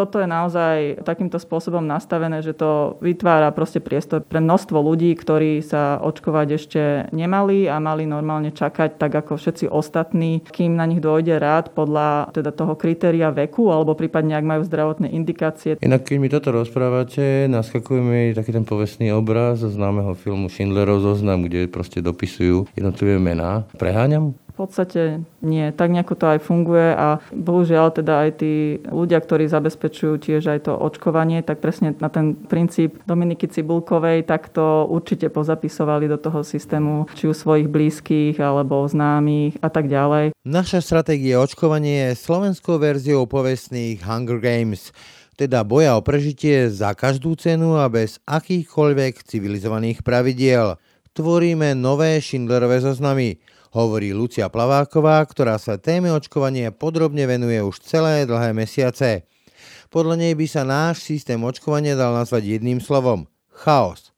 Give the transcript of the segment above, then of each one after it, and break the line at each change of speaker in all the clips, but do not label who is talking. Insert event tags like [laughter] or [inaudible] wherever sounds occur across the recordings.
toto je naozaj takýmto spôsobom nastavené, že to vytvára proste priestor pre množstvo ľudí, ktorí sa očkovať ešte nemali a mali normálne čakať tak ako všetci ostatní, kým na nich dojde rád podľa teda toho kritéria veku alebo prípadne ak majú zdravotné indikácie.
Inak keď mi toto rozprávate, naskakuje mi taký ten povestný obraz z známeho filmu Schindlerov zoznam, kde proste dopisujú jednotlivé mená. Preháňam?
Podstate nie. Tak nejako to aj funguje a bohužiaľ teda aj tí ľudia, ktorí zabezpečujú tiež aj to očkovanie, tak presne na ten princíp Dominiky Cibulkovej, tak to určite pozapisovali do toho systému, či u svojich blízkych alebo známych a tak ďalej.
Naša stratégia očkovanie je slovenskou verziou povestných Hunger Games teda boja o prežitie za každú cenu a bez akýchkoľvek civilizovaných pravidiel. Tvoríme nové Schindlerové zoznamy hovorí Lucia Plaváková, ktorá sa téme očkovania podrobne venuje už celé dlhé mesiace. Podľa nej by sa náš systém očkovania dal nazvať jedným slovom – chaos.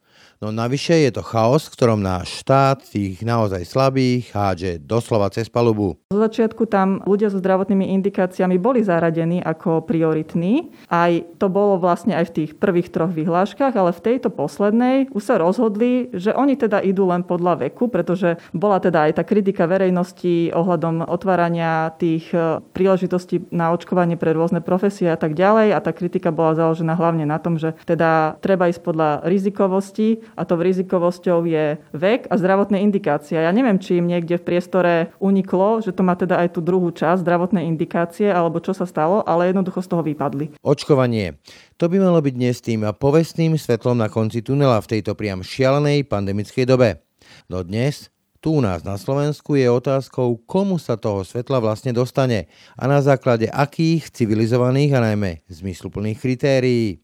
No navyše je to chaos, v ktorom náš štát tých naozaj slabých hádže doslova cez palubu.
Zo začiatku tam ľudia so zdravotnými indikáciami boli zaradení ako prioritní. Aj to bolo vlastne aj v tých prvých troch vyhláškach, ale v tejto poslednej už sa rozhodli, že oni teda idú len podľa veku, pretože bola teda aj tá kritika verejnosti ohľadom otvárania tých e, príležitostí na očkovanie pre rôzne profesie a tak ďalej. A tá kritika bola založená hlavne na tom, že teda treba ísť podľa rizikovosti a to rizikovosťou je vek a zdravotné indikácie. Ja neviem, či im niekde v priestore uniklo, že to má teda aj tú druhú časť, zdravotné indikácie, alebo čo sa stalo, ale jednoducho z toho vypadli.
Očkovanie. To by malo byť dnes tým povestným svetlom na konci tunela v tejto priam šialenej pandemickej dobe. No dnes tu u nás na Slovensku je otázkou, komu sa toho svetla vlastne dostane a na základe akých civilizovaných a najmä zmysluplných kritérií.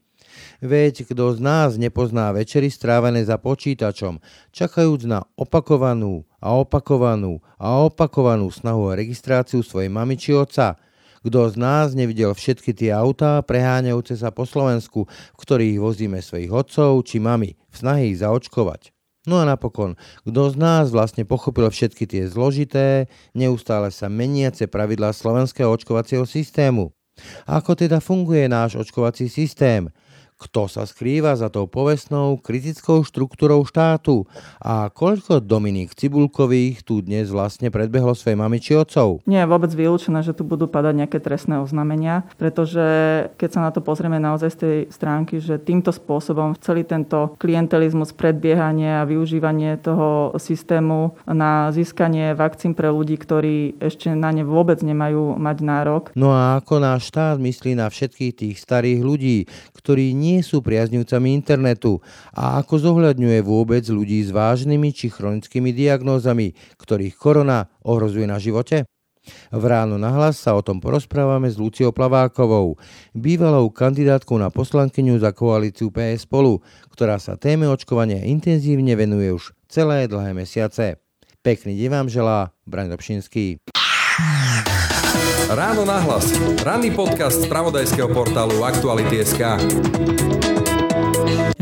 Veď kto z nás nepozná večery strávené za počítačom, čakajúc na opakovanú a opakovanú a opakovanú snahu o registráciu svojej mamy či otca, kto z nás nevidel všetky tie autá preháňajúce sa po Slovensku, v ktorých vozíme svojich otcov či mami v snahe ich zaočkovať. No a napokon, kto z nás vlastne pochopil všetky tie zložité, neustále sa meniace pravidlá slovenského očkovacieho systému? Ako teda funguje náš očkovací systém? Kto sa skrýva za tou povestnou kritickou štruktúrou štátu a koľko Dominik Cibulkových tu dnes vlastne predbehlo svoje mami či otcov.
Nie je vôbec vylúčené, že tu budú padať nejaké trestné oznámenia, pretože keď sa na to pozrieme naozaj z tej stránky, že týmto spôsobom celý tento klientelizmus, predbiehanie a využívanie toho systému na získanie vakcín pre ľudí, ktorí ešte na ne vôbec nemajú mať nárok.
No a ako náš štát myslí na všetkých tých starých ľudí, ktorí nie nie sú priaznivcami internetu a ako zohľadňuje vôbec ľudí s vážnymi či chronickými diagnózami, ktorých korona ohrozuje na živote? V ráno nahlas sa o tom porozprávame s Luciou Plavákovou, bývalou kandidátkou na poslankyňu za koalíciu PS spolu, ktorá sa téme očkovania intenzívne venuje už celé dlhé mesiace. Pekný deň vám želá Braň Dobšinský.
Ráno nahlas. Ranný podcast z pravodajského portálu Aktuality.sk.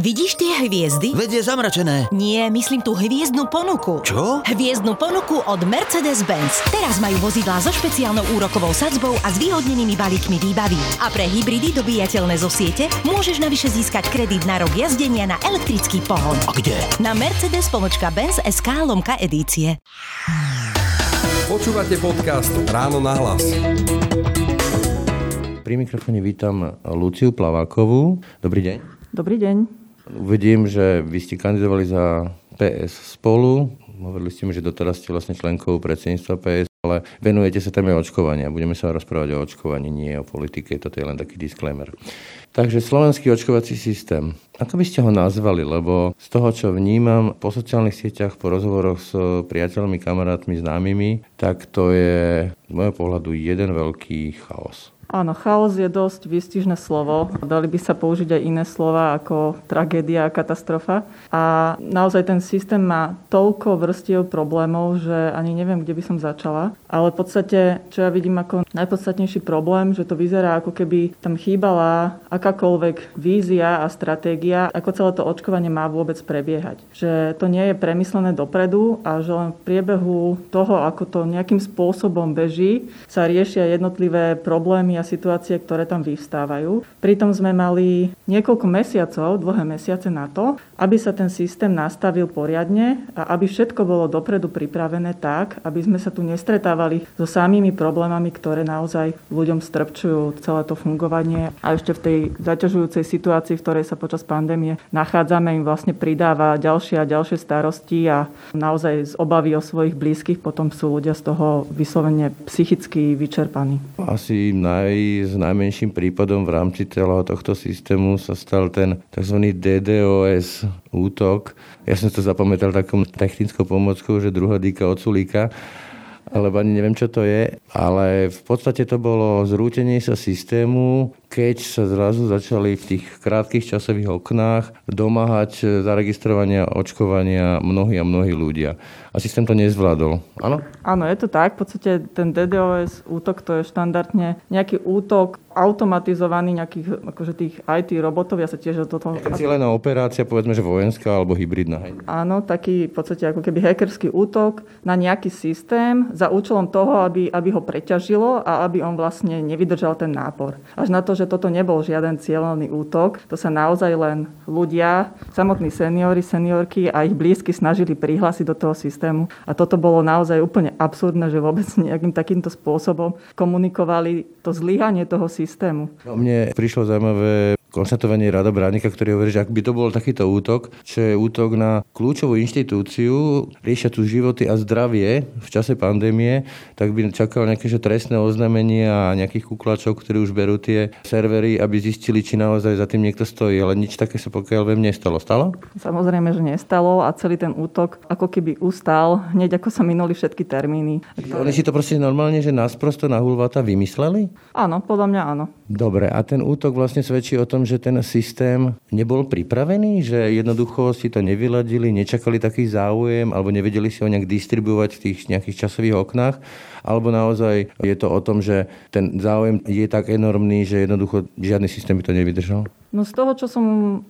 Vidíš tie hviezdy?
Veď je zamračené.
Nie, myslím tú hviezdnu ponuku.
Čo?
Hviezdnu ponuku od Mercedes-Benz. Teraz majú vozidlá so špeciálnou úrokovou sadzbou a zvýhodnenými balíkmi výbavy. A pre hybridy dobíjateľné zo siete môžeš navyše získať kredit na rok jazdenia na elektrický pohon.
A kde?
Na Mercedes pomočka Benz SK lomka edície.
Počúvate podcast Ráno na hlas.
Pri mikrofóne vítam Luciu Plavákovú. Dobrý deň.
Dobrý deň.
Uvedím, že vy ste kandidovali za PS spolu. Hovorili ste mi, že doteraz ste vlastne členkou predsedníctva PS, ale venujete sa téme očkovania. Budeme sa rozprávať o očkovaní, nie o politike. Toto je len taký disclaimer. Takže slovenský očkovací systém. Ako by ste ho nazvali? Lebo z toho, čo vnímam po sociálnych sieťach, po rozhovoroch s priateľmi, kamarátmi, známymi, tak to je z môjho pohľadu jeden veľký chaos.
Áno, chaos je dosť výstižné slovo. Dali by sa použiť aj iné slova ako tragédia a katastrofa. A naozaj ten systém má toľko vrstiev problémov, že ani neviem, kde by som začala. Ale v podstate, čo ja vidím ako najpodstatnejší problém, že to vyzerá ako keby tam chýbala akákoľvek vízia a stratégia, ako celé to očkovanie má vôbec prebiehať. Že to nie je premyslené dopredu a že len v priebehu toho, ako to nejakým spôsobom beží, sa riešia jednotlivé problémy a situácie, ktoré tam vyvstávajú. Pritom sme mali niekoľko mesiacov, dlhé mesiace na to, aby sa ten systém nastavil poriadne a aby všetko bolo dopredu pripravené tak, aby sme sa tu nestretávali so samými problémami, ktoré naozaj ľuďom strpčujú celé to fungovanie a ešte v tej zaťažujúcej situácii, v ktorej sa počas pandémie nachádzame, im vlastne pridáva ďalšie a ďalšie starosti a naozaj z obavy o svojich blízkych potom sú ľudia z toho vyslovene psychicky vyčerpaní.
Asi naj, s najmenším prípadom v rámci celého tohto systému sa stal ten tzv. DDoS útok. Ja som to zapamätal takou technickou pomockou, že druhá dýka od sulíka alebo ani neviem, čo to je, ale v podstate to bolo zrútenie sa systému, keď sa zrazu začali v tých krátkých časových oknách domáhať zaregistrovania očkovania mnohí a mnohí ľudia. A systém to nezvládol. Áno?
Áno, je to tak. V podstate ten DDoS útok to je štandardne nejaký útok automatizovaný nejakých akože tých IT robotov. Ja sa tiež do toho...
Cieľená operácia, povedzme, že vojenská alebo hybridná. Hej?
Áno, taký v podstate ako keby hackerský útok na nejaký systém za účelom toho, aby, aby ho preťažilo a aby on vlastne nevydržal ten nápor. Až na to, že toto nebol žiaden cieľený útok, to sa naozaj len ľudia, samotní seniory, seniorky a ich blízky snažili prihlásiť do toho systému. A toto bolo naozaj úplne absurdné, že vôbec nejakým takýmto spôsobom komunikovali to zlyhanie toho systému.
No, mne prišlo zaujímavé konštatovanie Rada Bránika, ktorý hovorí, že ak by to bol takýto útok, čo je útok na kľúčovú inštitúciu, riešia tu životy a zdravie v čase pandémie, tak by čakal nejaké že trestné oznámenie a nejakých kuklačov, ktorí už berú tie servery, aby zistili, či naozaj za tým niekto stojí. Ale nič také sa pokiaľ viem nestalo. Stalo?
Samozrejme, že nestalo a celý ten útok ako keby ustal, hneď ako sa minuli všetky termíny.
Ktoré... Oni si to proste normálne, že nás prosto na hulvata vymysleli?
Áno, podľa mňa áno.
Dobre, a ten útok vlastne svedčí o tom, že ten systém nebol pripravený, že jednoducho si to nevyladili, nečakali taký záujem alebo nevedeli si ho nejak distribuovať v tých nejakých časových oknách, alebo naozaj je to o tom, že ten záujem je tak enormný, že jednoducho žiadny systém by to nevydržal?
No z toho, čo som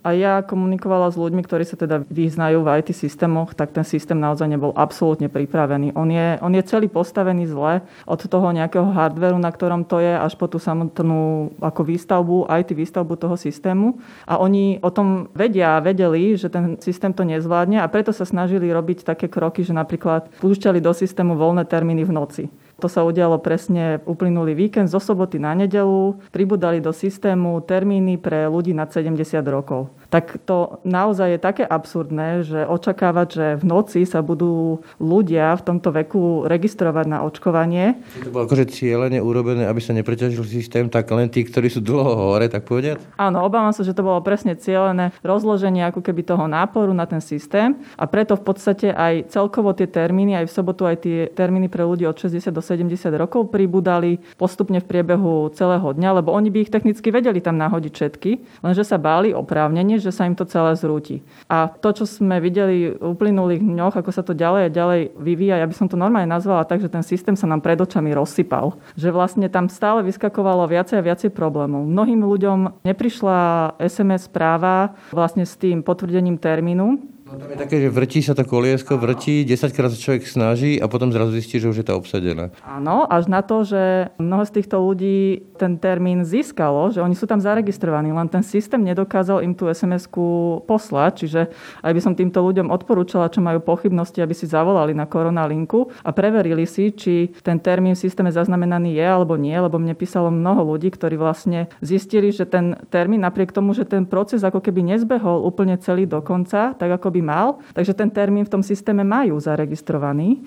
aj ja komunikovala s ľuďmi, ktorí sa teda vyznajú v IT systémoch, tak ten systém naozaj nebol absolútne pripravený. On je, on je celý postavený zle od toho nejakého hardveru, na ktorom to je, až po tú samotnú ako výstavbu, IT výstavbu toho systému. A oni o tom vedia a vedeli, že ten systém to nezvládne a preto sa snažili robiť také kroky, že napríklad púšťali do systému voľné termíny v noci. To sa udialo presne uplynulý víkend zo soboty na nedelu. Pribudali do systému termíny pre ľudí nad 70 rokov tak to naozaj je také absurdné, že očakávať, že v noci sa budú ľudia v tomto veku registrovať na očkovanie.
To bolo akože cieľene urobené, aby sa nepreťažil systém, tak len tí, ktorí sú dlho hore, tak povedať?
Áno, obávam sa, že to bolo presne cieľené rozloženie ako keby toho náporu na ten systém a preto v podstate aj celkovo tie termíny, aj v sobotu aj tie termíny pre ľudí od 60 do 70 rokov pribudali postupne v priebehu celého dňa, lebo oni by ich technicky vedeli tam nahodiť všetky, lenže sa báli oprávnenie, že sa im to celé zrúti. A to, čo sme videli v uplynulých dňoch, ako sa to ďalej a ďalej vyvíja, ja by som to normálne nazvala tak, že ten systém sa nám pred očami rozsypal. Že vlastne tam stále vyskakovalo viacej a viacej problémov. Mnohým ľuďom neprišla SMS správa vlastne s tým potvrdením termínu,
No tam je také, že vrtí sa to koliesko, vrtí, 10 krát sa človek snaží a potom zrazu zistí, že už je to obsadené.
Áno, až na to, že mnoho z týchto ľudí ten termín získalo, že oni sú tam zaregistrovaní, len ten systém nedokázal im tú SMS-ku poslať, čiže aj by som týmto ľuďom odporúčala, čo majú pochybnosti, aby si zavolali na koronalinku a preverili si, či ten termín v systéme zaznamenaný je alebo nie, lebo mne písalo mnoho ľudí, ktorí vlastne zistili, že ten termín, napriek tomu, že ten proces ako keby nezbehol úplne celý do konca, tak ako by mal. Takže ten termín v tom systéme majú zaregistrovaný.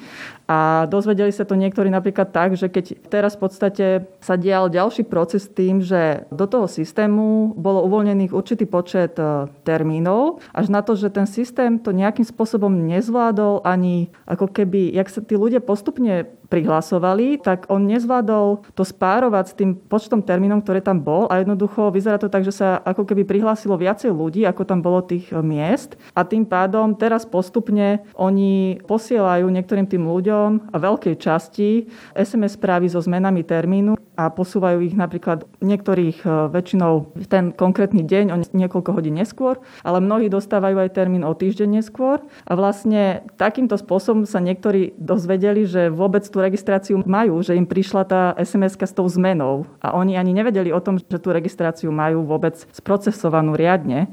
A dozvedeli sa to niektorí napríklad tak, že keď teraz v podstate sa dial ďalší proces tým, že do toho systému bolo uvoľnených určitý počet e, termínov, až na to, že ten systém to nejakým spôsobom nezvládol ani ako keby, jak sa tí ľudia postupne prihlasovali, tak on nezvládol to spárovať s tým počtom termínov, ktoré tam bol a jednoducho vyzerá to tak, že sa ako keby prihlásilo viacej ľudí, ako tam bolo tých miest. A tým pádom teraz postupne oni posielajú niektorým tým ľuďom a veľkej časti SMS správy so zmenami termínu a posúvajú ich napríklad niektorých e, väčšinou v ten konkrétny deň o niekoľko hodín neskôr, ale mnohí dostávajú aj termín o týždeň neskôr. A vlastne takýmto spôsobom sa niektorí dozvedeli, že vôbec tú registráciu majú, že im prišla tá sms s tou zmenou. A oni ani nevedeli o tom, že tú registráciu majú vôbec sprocesovanú riadne.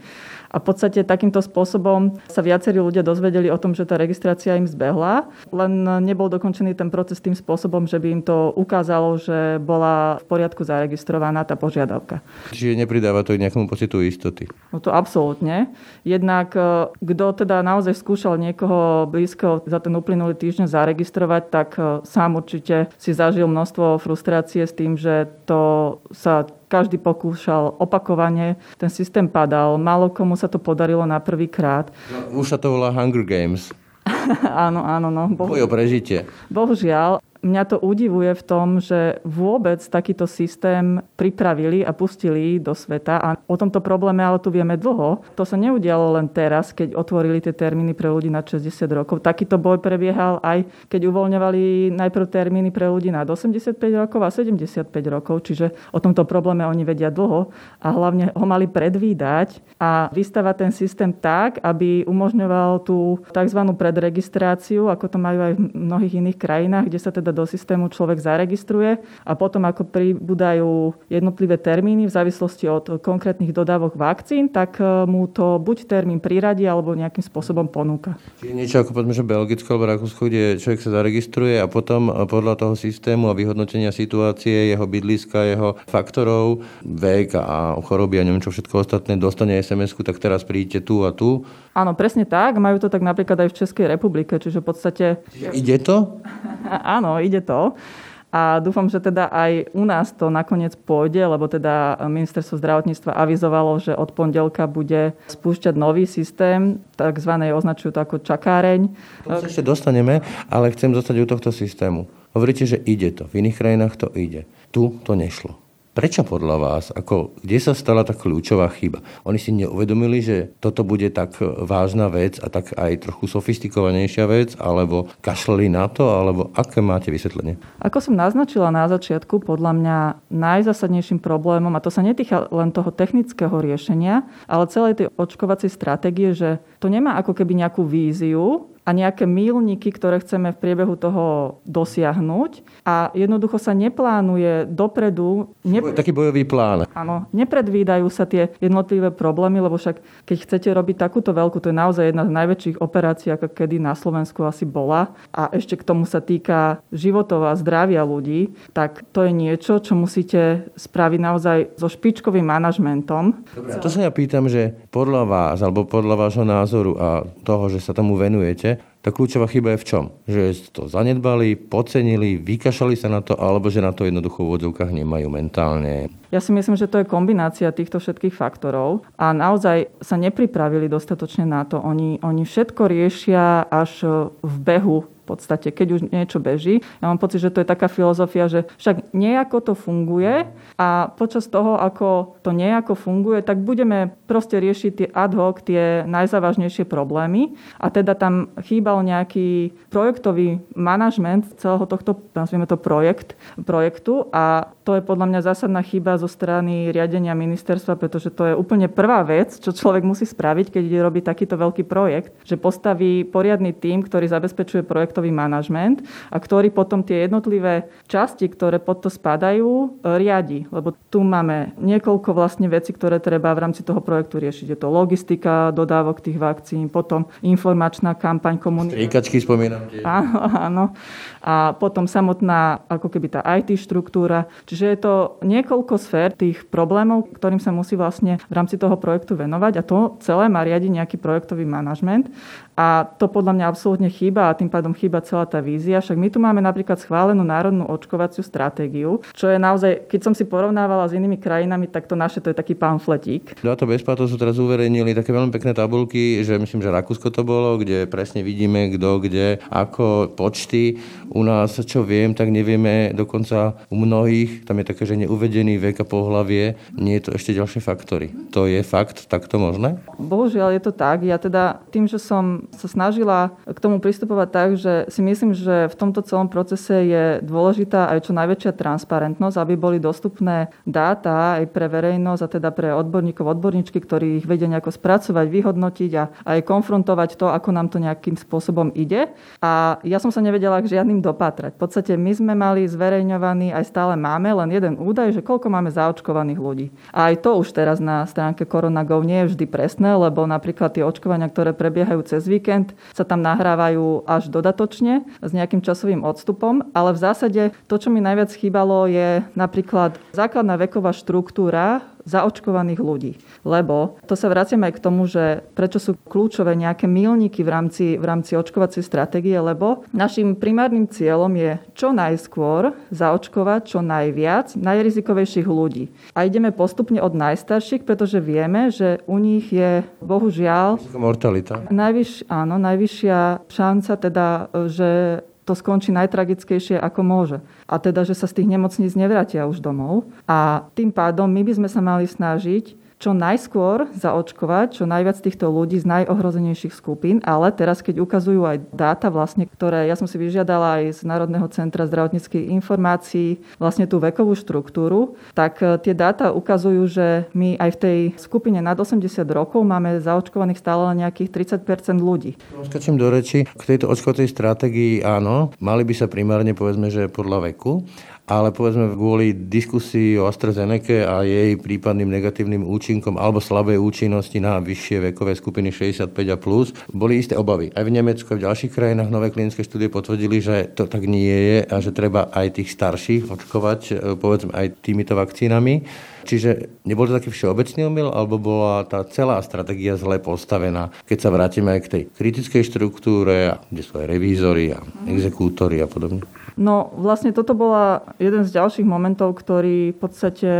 A v podstate takýmto spôsobom sa viacerí ľudia dozvedeli o tom, že tá registrácia im zbehla, len nebol dokončený ten proces tým spôsobom, že by im to ukázalo, že bola v poriadku zaregistrovaná tá požiadavka.
Čiže nepridáva to nejakému pocitu istoty?
No to absolútne. Jednak e, kto teda naozaj skúšal niekoho blízko za ten uplynulý týždeň zaregistrovať, tak e, sám určite si zažil množstvo frustrácie s tým, že to sa každý pokúšal opakovane, ten systém padal, málo komu sa to podarilo na prvý krát.
No, už sa to volá Hunger Games. [laughs]
áno, áno, no.
Boj o prežitie.
Bohužiaľ, Mňa to udivuje v tom, že vôbec takýto systém pripravili a pustili do sveta a o tomto probléme ale tu vieme dlho. To sa neudialo len teraz, keď otvorili tie termíny pre ľudí na 60 rokov. Takýto boj prebiehal aj keď uvoľňovali najprv termíny pre ľudí na 85 rokov a 75 rokov, čiže o tomto probléme oni vedia dlho a hlavne ho mali predvídať a vystavať ten systém tak, aby umožňoval tú tzv. predregistráciu, ako to majú aj v mnohých iných krajinách, kde sa teda do systému človek zaregistruje a potom ako pribúdajú jednotlivé termíny v závislosti od konkrétnych dodávok vakcín, tak e, mu to buď termín priradí alebo nejakým spôsobom ponúka.
Čiže niečo ako povedzme, že Belgicko alebo Rakúsko, kde človek sa zaregistruje a potom e, podľa toho systému a vyhodnotenia situácie, jeho bydliska, jeho faktorov, vek a choroby a neviem čo všetko ostatné, dostane sms tak teraz príďte tu a tu.
Áno, presne tak. Majú to tak napríklad aj v Českej republike, čiže v podstate...
Ide to? [laughs]
Áno, ide to. A dúfam, že teda aj u nás to nakoniec pôjde, lebo teda ministerstvo zdravotníctva avizovalo, že od pondelka bude spúšťať nový systém, takzvané označujú to ako čakáreň.
To sa ešte dostaneme, ale chcem zostať u tohto systému. Hovoríte, že ide to. V iných krajinách to ide. Tu to nešlo. Prečo podľa vás? Ako, kde sa stala tá kľúčová chyba? Oni si neuvedomili, že toto bude tak vážna vec a tak aj trochu sofistikovanejšia vec, alebo kašleli na to, alebo aké máte vysvetlenie?
Ako som naznačila na začiatku, podľa mňa najzásadnejším problémom, a to sa netýka len toho technického riešenia, ale celej tej očkovacej stratégie, že to nemá ako keby nejakú víziu, a nejaké mílniky, ktoré chceme v priebehu toho dosiahnuť. A jednoducho sa neplánuje dopredu...
Nep- Taký bojový plán.
Áno, nepredvídajú sa tie jednotlivé problémy, lebo však keď chcete robiť takúto veľkú, to je naozaj jedna z najväčších operácií, ako kedy na Slovensku asi bola. A ešte k tomu sa týka životov a zdravia ľudí, tak to je niečo, čo musíte spraviť naozaj so špičkovým manažmentom.
Dobre, to sa ja pýtam, že podľa vás, alebo podľa vášho názoru a toho, že sa tomu venujete, tá kľúčová chyba je v čom? Že to zanedbali, podcenili, vykašali sa na to, alebo že na to jednoducho v odzvukách nemajú mentálne.
Ja si myslím, že to je kombinácia týchto všetkých faktorov a naozaj sa nepripravili dostatočne na to. Oni, oni všetko riešia až v behu podstate, keď už niečo beží. Ja mám pocit, že to je taká filozofia, že však nejako to funguje a počas toho, ako to nejako funguje, tak budeme proste riešiť tie ad hoc, tie najzávažnejšie problémy a teda tam chýbal nejaký projektový manažment celého tohto, nazvieme to projekt, projektu a to je podľa mňa zásadná chyba zo strany riadenia ministerstva, pretože to je úplne prvá vec, čo človek musí spraviť, keď ide robiť takýto veľký projekt, že postaví poriadny tím, ktorý zabezpečuje projektový manažment a ktorý potom tie jednotlivé časti, ktoré pod to spadajú, riadi. Lebo tu máme niekoľko vlastne vecí, ktoré treba v rámci toho projektu riešiť. Je to logistika, dodávok tých vakcín, potom informačná kampaň komunikácie.
Striekačky spomínam. [laughs]
Áno, áno. A potom samotná ako keby tá IT štruktúra. Čiže je to niekoľko sfér tých problémov, ktorým sa musí vlastne v rámci toho projektu venovať a to celé má riadiť nejaký projektový manažment. A to podľa mňa absolútne chýba a tým pádom chýba celá tá vízia. Však my tu máme napríklad schválenú národnú očkovaciu stratégiu, čo je naozaj, keď som si porovnávala s inými krajinami, tak to naše to je taký pamfletík.
Na to bezplatno sú teraz uverejnili také veľmi pekné tabulky, že myslím, že Rakúsko to bolo, kde presne vidíme, kto kde, ako počty. U nás, čo viem, tak nevieme dokonca u mnohých, tam je také, že neuvedený vek a pohlavie, nie je to ešte ďalšie faktory. To je fakt takto možné?
Bohužiaľ je to tak. Ja teda tým, že som sa snažila k tomu pristupovať tak, že si myslím, že v tomto celom procese je dôležitá aj čo najväčšia transparentnosť, aby boli dostupné dáta aj pre verejnosť a teda pre odborníkov, odborníčky, ktorí ich vedia nejako spracovať, vyhodnotiť a aj konfrontovať to, ako nám to nejakým spôsobom ide. A ja som sa nevedela k žiadnym dopátrať. V podstate my sme mali zverejňovaný, aj stále máme len jeden údaj, že koľko máme zaočkovaných ľudí. A aj to už teraz na stránke Koronagov nie je vždy presné, lebo napríklad tie očkovania, ktoré prebiehajú cez víkend, sa tam nahrávajú až dodatočne s nejakým časovým odstupom, ale v zásade to, čo mi najviac chýbalo, je napríklad základná veková štruktúra zaočkovaných ľudí. Lebo to sa vraciame aj k tomu, že prečo sú kľúčové nejaké milníky v rámci, v rámci očkovacej stratégie, lebo našim primárnym cieľom je čo najskôr zaočkovať čo najviac najrizikovejších ľudí. A ideme postupne od najstarších, pretože vieme, že u nich je bohužiaľ...
Mortalita.
Najvyš, áno, najvyššia šanca teda, že to skončí najtragickejšie, ako môže. A teda, že sa z tých nemocníc nevrátia už domov. A tým pádom my by sme sa mali snažiť čo najskôr zaočkovať čo najviac týchto ľudí z najohrozenejších skupín, ale teraz, keď ukazujú aj dáta, vlastne, ktoré ja som si vyžiadala aj z Národného centra zdravotníckých informácií, vlastne tú vekovú štruktúru, tak e, tie dáta ukazujú, že my aj v tej skupine nad 80 rokov máme zaočkovaných stále len nejakých 30% ľudí.
Skačím do reči. K tejto očkovacej stratégii áno, mali by sa primárne povedzme, že podľa veku, ale povedzme kvôli diskusii o AstraZeneca a jej prípadným negatívnym účinkom alebo slabej účinnosti na vyššie vekové skupiny 65 a plus, boli isté obavy. Aj v Nemecku, aj v ďalších krajinách nové klinické štúdie potvrdili, že to tak nie je a že treba aj tých starších očkovať, e, povedzme aj týmito vakcínami. Čiže nebol to taký všeobecný omyl, alebo bola tá celá stratégia zle postavená, keď sa vrátime aj k tej kritickej štruktúre, kde sú aj revízory a exekútory a podobne?
No vlastne toto bola jeden z ďalších momentov, ktorý v podstate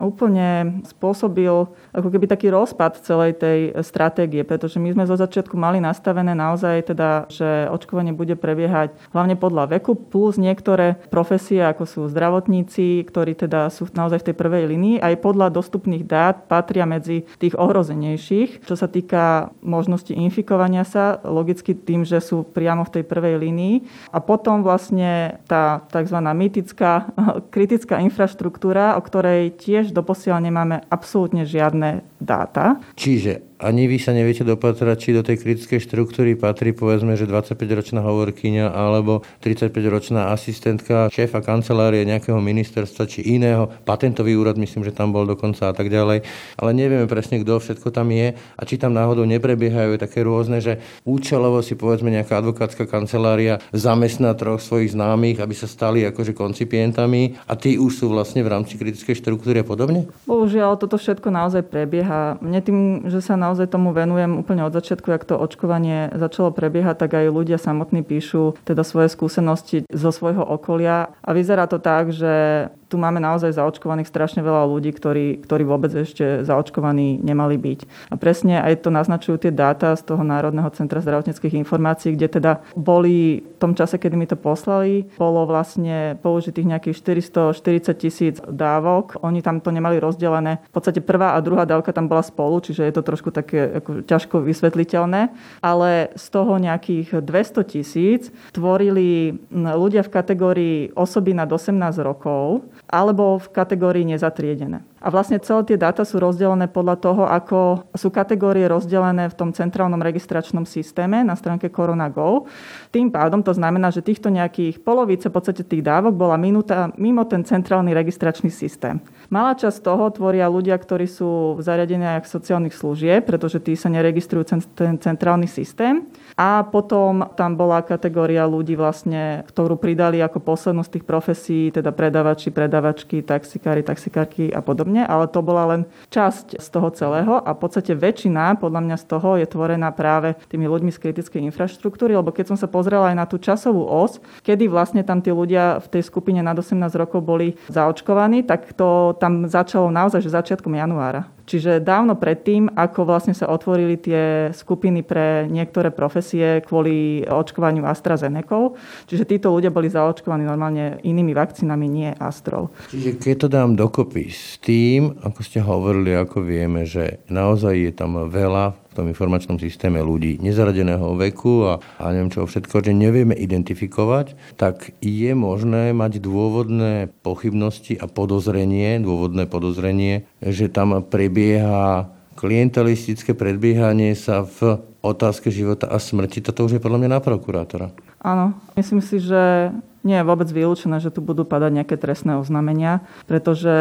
úplne spôsobil ako keby taký rozpad celej tej stratégie, pretože my sme zo začiatku mali nastavené naozaj teda, že očkovanie bude prebiehať hlavne podľa veku, plus niektoré profesie, ako sú zdravotníci, ktorí teda sú naozaj v tej prvej linii, aj podľa dostupných dát patria medzi tých ohrozenejších, čo sa týka možnosti infikovania sa, logicky tým, že sú priamo v tej prvej línii. A potom vlastne tá tzv. mytická [laughs] kritická infraštruktúra, o ktorej tiež doposiaľ nemáme absolútne žiadne dáta.
Čiže ani vy sa neviete dopatrať, či do tej kritickej štruktúry patrí povedzme, že 25-ročná hovorkyňa alebo 35-ročná asistentka šéfa kancelárie nejakého ministerstva či iného, patentový úrad, myslím, že tam bol dokonca a tak ďalej. Ale nevieme presne, kto všetko tam je a či tam náhodou neprebiehajú také rôzne, že účelovo si povedzme nejaká advokátska kancelária zamestná troch svojich známych, aby sa stali akože koncipientami a tí už sú vlastne v rámci kritickej štruktúry a podobne?
Bohužiaľ, toto všetko naozaj prebieha. Mne tým, že sa naozaj tomu venujem úplne od začiatku, jak to očkovanie začalo prebiehať, tak aj ľudia samotní píšu teda svoje skúsenosti zo svojho okolia. A vyzerá to tak, že tu máme naozaj zaočkovaných strašne veľa ľudí, ktorí, ktorí vôbec ešte zaočkovaní nemali byť. A presne aj to naznačujú tie dáta z toho Národného centra zdravotníckých informácií, kde teda boli v tom čase, kedy mi to poslali, bolo vlastne použitých nejakých 440 tisíc dávok. Oni tam to nemali rozdelené. V podstate prvá a druhá dávka tam bola spolu, čiže je to trošku také ako ťažko vysvetliteľné. Ale z toho nejakých 200 tisíc tvorili ľudia v kategórii osoby nad 18 rokov alebo v kategórii nezatriedené. A vlastne celé tie dáta sú rozdelené podľa toho, ako sú kategórie rozdelené v tom centrálnom registračnom systéme na stránke CoronaGo. Tým pádom to znamená, že týchto nejakých polovice v podstate tých dávok bola minúta mimo ten centrálny registračný systém. Malá časť toho tvoria ľudia, ktorí sú v zariadeniach sociálnych služieb, pretože tí sa neregistrujú ten centrálny systém. A potom tam bola kategória ľudí, vlastne, ktorú pridali ako poslednú z tých profesí, teda predavači, predavačky, taxikári, taxikárky a podobne, ale to bola len časť z toho celého a v podstate väčšina podľa mňa z toho je tvorená práve tými ľuďmi z kritickej infraštruktúry, lebo keď som sa pozrela aj na tú časovú os, kedy vlastne tam tí ľudia v tej skupine nad 18 rokov boli zaočkovaní, tak to tam začalo naozaj že začiatkom januára. Čiže dávno predtým, ako vlastne sa otvorili tie skupiny pre niektoré profesie kvôli očkovaniu AstraZeneca, čiže títo ľudia boli zaočkovaní normálne inými vakcínami, nie Astrou.
Čiže keď to dám dokopy s tým, ako ste hovorili, ako vieme, že naozaj je tam veľa v tom informačnom systéme ľudí nezaradeného veku a, a neviem čo všetko, že nevieme identifikovať, tak je možné mať dôvodné pochybnosti a podozrenie, dôvodné podozrenie, že tam prebieha klientelistické predbiehanie sa v otázke života a smrti. Toto už je podľa mňa na prokurátora.
Áno, myslím si, že nie je vôbec vylúčené, že tu budú padať nejaké trestné oznámenia, pretože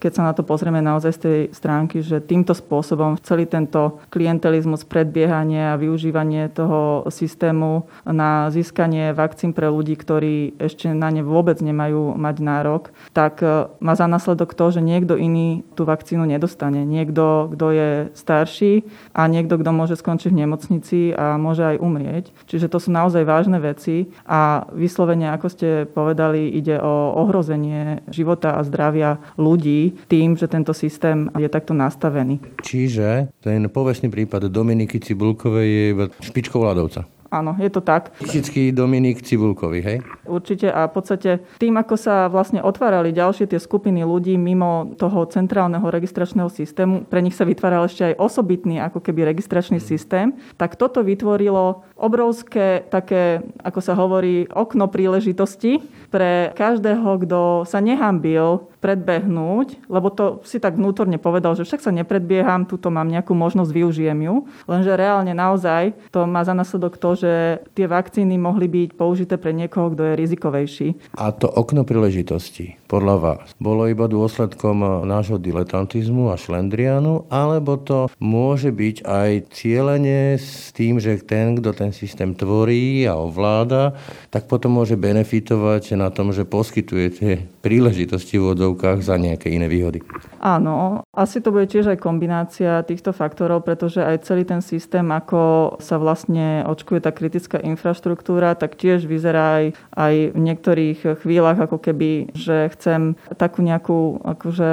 keď sa na to pozrieme naozaj z tej stránky, že týmto spôsobom celý tento klientelizmus, predbiehanie a využívanie toho systému na získanie vakcín pre ľudí, ktorí ešte na ne vôbec nemajú mať nárok, tak e, má za následok to, že niekto iný tú vakcínu nedostane. Niekto, kto je starší a niekto, kto môže skončiť v nemocnici a môže aj umrieť. Čiže to sú naozaj vážne veci a vyslovene, ako ste povedali, ide o ohrozenie života a zdravia ľudí tým, že tento systém je takto nastavený.
Čiže ten povestný prípad Dominiky Cibulkovej je špičkou ľadovca.
Áno, je to tak.
Psychický Dominik Cibulkový, hej?
Určite a v podstate tým, ako sa vlastne otvárali ďalšie tie skupiny ľudí mimo toho centrálneho registračného systému, pre nich sa vytváral ešte aj osobitný ako keby registračný systém, tak toto vytvorilo obrovské také, ako sa hovorí, okno príležitosti pre každého, kto sa nehambil predbehnúť, lebo to si tak vnútorne povedal, že však sa nepredbieham, túto mám nejakú možnosť, využijem ju. Lenže reálne naozaj to má za následok to, že tie vakcíny mohli byť použité pre niekoho, kto je rizikovejší.
A to okno príležitosti, podľa vás, bolo iba dôsledkom nášho diletantizmu a šlendrianu, alebo to môže byť aj cieľenie s tým, že ten, kto ten systém tvorí a ovláda, tak potom môže benefitovať na tom, že poskytuje tie príležitosti v úvodzovkách za nejaké iné výhody.
Áno, asi to bude tiež aj kombinácia týchto faktorov, pretože aj celý ten systém, ako sa vlastne očkuje tá kritická infraštruktúra, tak tiež vyzerá aj, aj v niektorých chvíľach ako keby, že chcem takú nejakú akože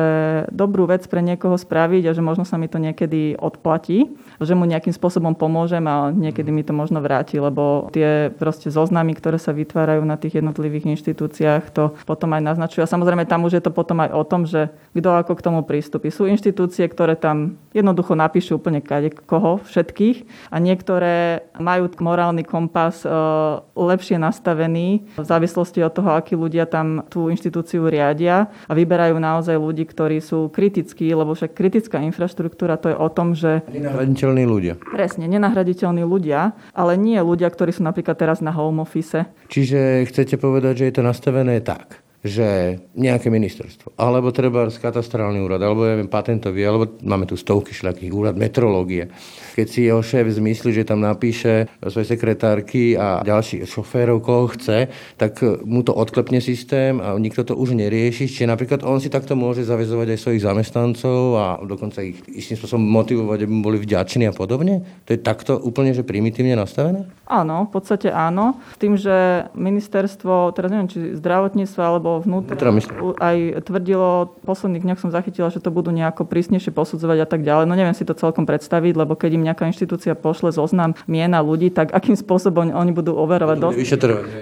dobrú vec pre niekoho spraviť a že možno sa mi to niekedy odplatí, že mu nejakým spôsobom pomôžem a niekedy mi to možno vráti, lebo tie proste zoznamy, ktoré sa vytvárajú na tých jednotlivých inštitúciách, to potom aj naznačujú. A samozrejme tam už je to potom aj o tom, že kto ako k tomu prístupí. Sú inštitúcie, ktoré tam jednoducho napíšu úplne kade koho, všetkých a niektoré majú morálny kompas e, lepšie nastavený v závislosti od toho, akí ľudia tam tú inštitúciu riadia a vyberajú naozaj ľudí, ktorí sú kritickí, lebo však kritická infraštruktúra to je o tom, že...
Nenahraditeľní ľudia.
Presne, nenahraditeľní ľudia, ale nie ľudia, ktorí sú napríklad teraz na home office.
Čiže chcete povedať, že je to nastavené tak, že nejaké ministerstvo, alebo treba katastrálny úrad, alebo ja viem, patentový, alebo máme tu stovky šľakých úrad metrológie. Keď si jeho šéf zmyslí, že tam napíše svoje sekretárky a ďalších šoférov, koho chce, tak mu to odklepne systém a nikto to už nerieši. Čiže napríklad on si takto môže zavezovať aj svojich zamestnancov a dokonca ich istým spôsobom motivovať, aby boli vďační a podobne. To je takto úplne, že primitívne nastavené?
Áno, v podstate áno. Tým, že ministerstvo, teraz neviem, či zdravotníctvo alebo vnútra aj tvrdilo, v posledných dňoch som zachytila, že to budú nejako prísnejšie posudzovať a tak ďalej. No neviem si to celkom predstaviť, lebo keď im nejaká inštitúcia pošle zoznam miena ľudí, tak akým spôsobom oni budú overovať.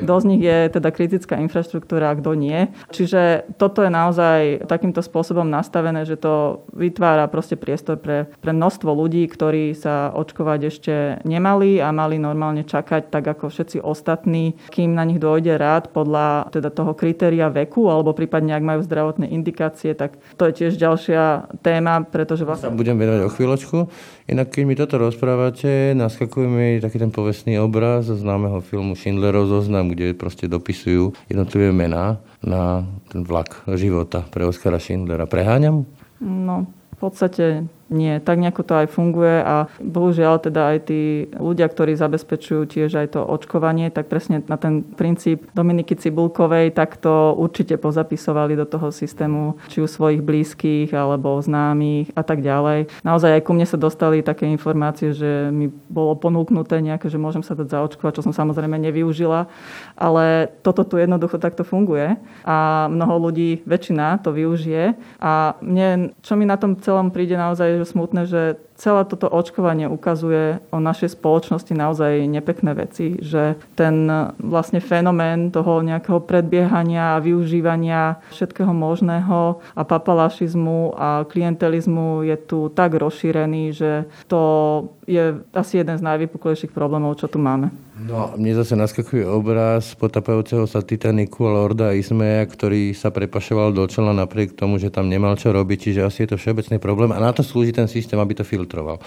Dosť, z nich je teda kritická infraštruktúra a kto nie. Čiže toto je naozaj takýmto spôsobom nastavené, že to vytvára proste priestor pre, pre množstvo ľudí, ktorí sa očkovať ešte nemali a mali normálne čakať tak ako všetci ostatní, kým na nich dojde rád podľa teda toho kritéria veku veku, alebo prípadne ak majú zdravotné indikácie, tak to je tiež ďalšia téma, pretože
vlastne... Sa budem venovať o chvíľočku. Inak keď mi toto rozprávate, naskakuje mi taký ten povestný obraz z známeho filmu Schindlerov zoznam, kde proste dopisujú jednotlivé mená na ten vlak života pre Oskara Schindlera. Preháňam?
No, v podstate nie. Tak nejako to aj funguje a bohužiaľ teda aj tí ľudia, ktorí zabezpečujú tiež aj to očkovanie, tak presne na ten princíp Dominiky Cibulkovej, tak to určite pozapisovali do toho systému, či u svojich blízkych alebo známych a tak ďalej. Naozaj aj ku mne sa dostali také informácie, že mi bolo ponúknuté nejaké, že môžem sa dať zaočkovať, čo som samozrejme nevyužila, ale toto tu jednoducho takto funguje a mnoho ľudí, väčšina to využije a mne, čo mi na tom celom príde naozaj, že smutné, že celé toto očkovanie ukazuje o našej spoločnosti naozaj nepekné veci, že ten vlastne fenomén toho nejakého predbiehania a využívania všetkého možného a papalašizmu a klientelizmu je tu tak rozšírený, že to je asi jeden z najvypuklejších problémov, čo tu máme.
No, mne zase naskakuje obraz potapajúceho sa Titaniku Lorda Ismeja, ktorý sa prepašoval do čela napriek tomu, že tam nemal čo robiť, čiže asi je to všeobecný problém. A na to slúži ten systém, aby to filtroval,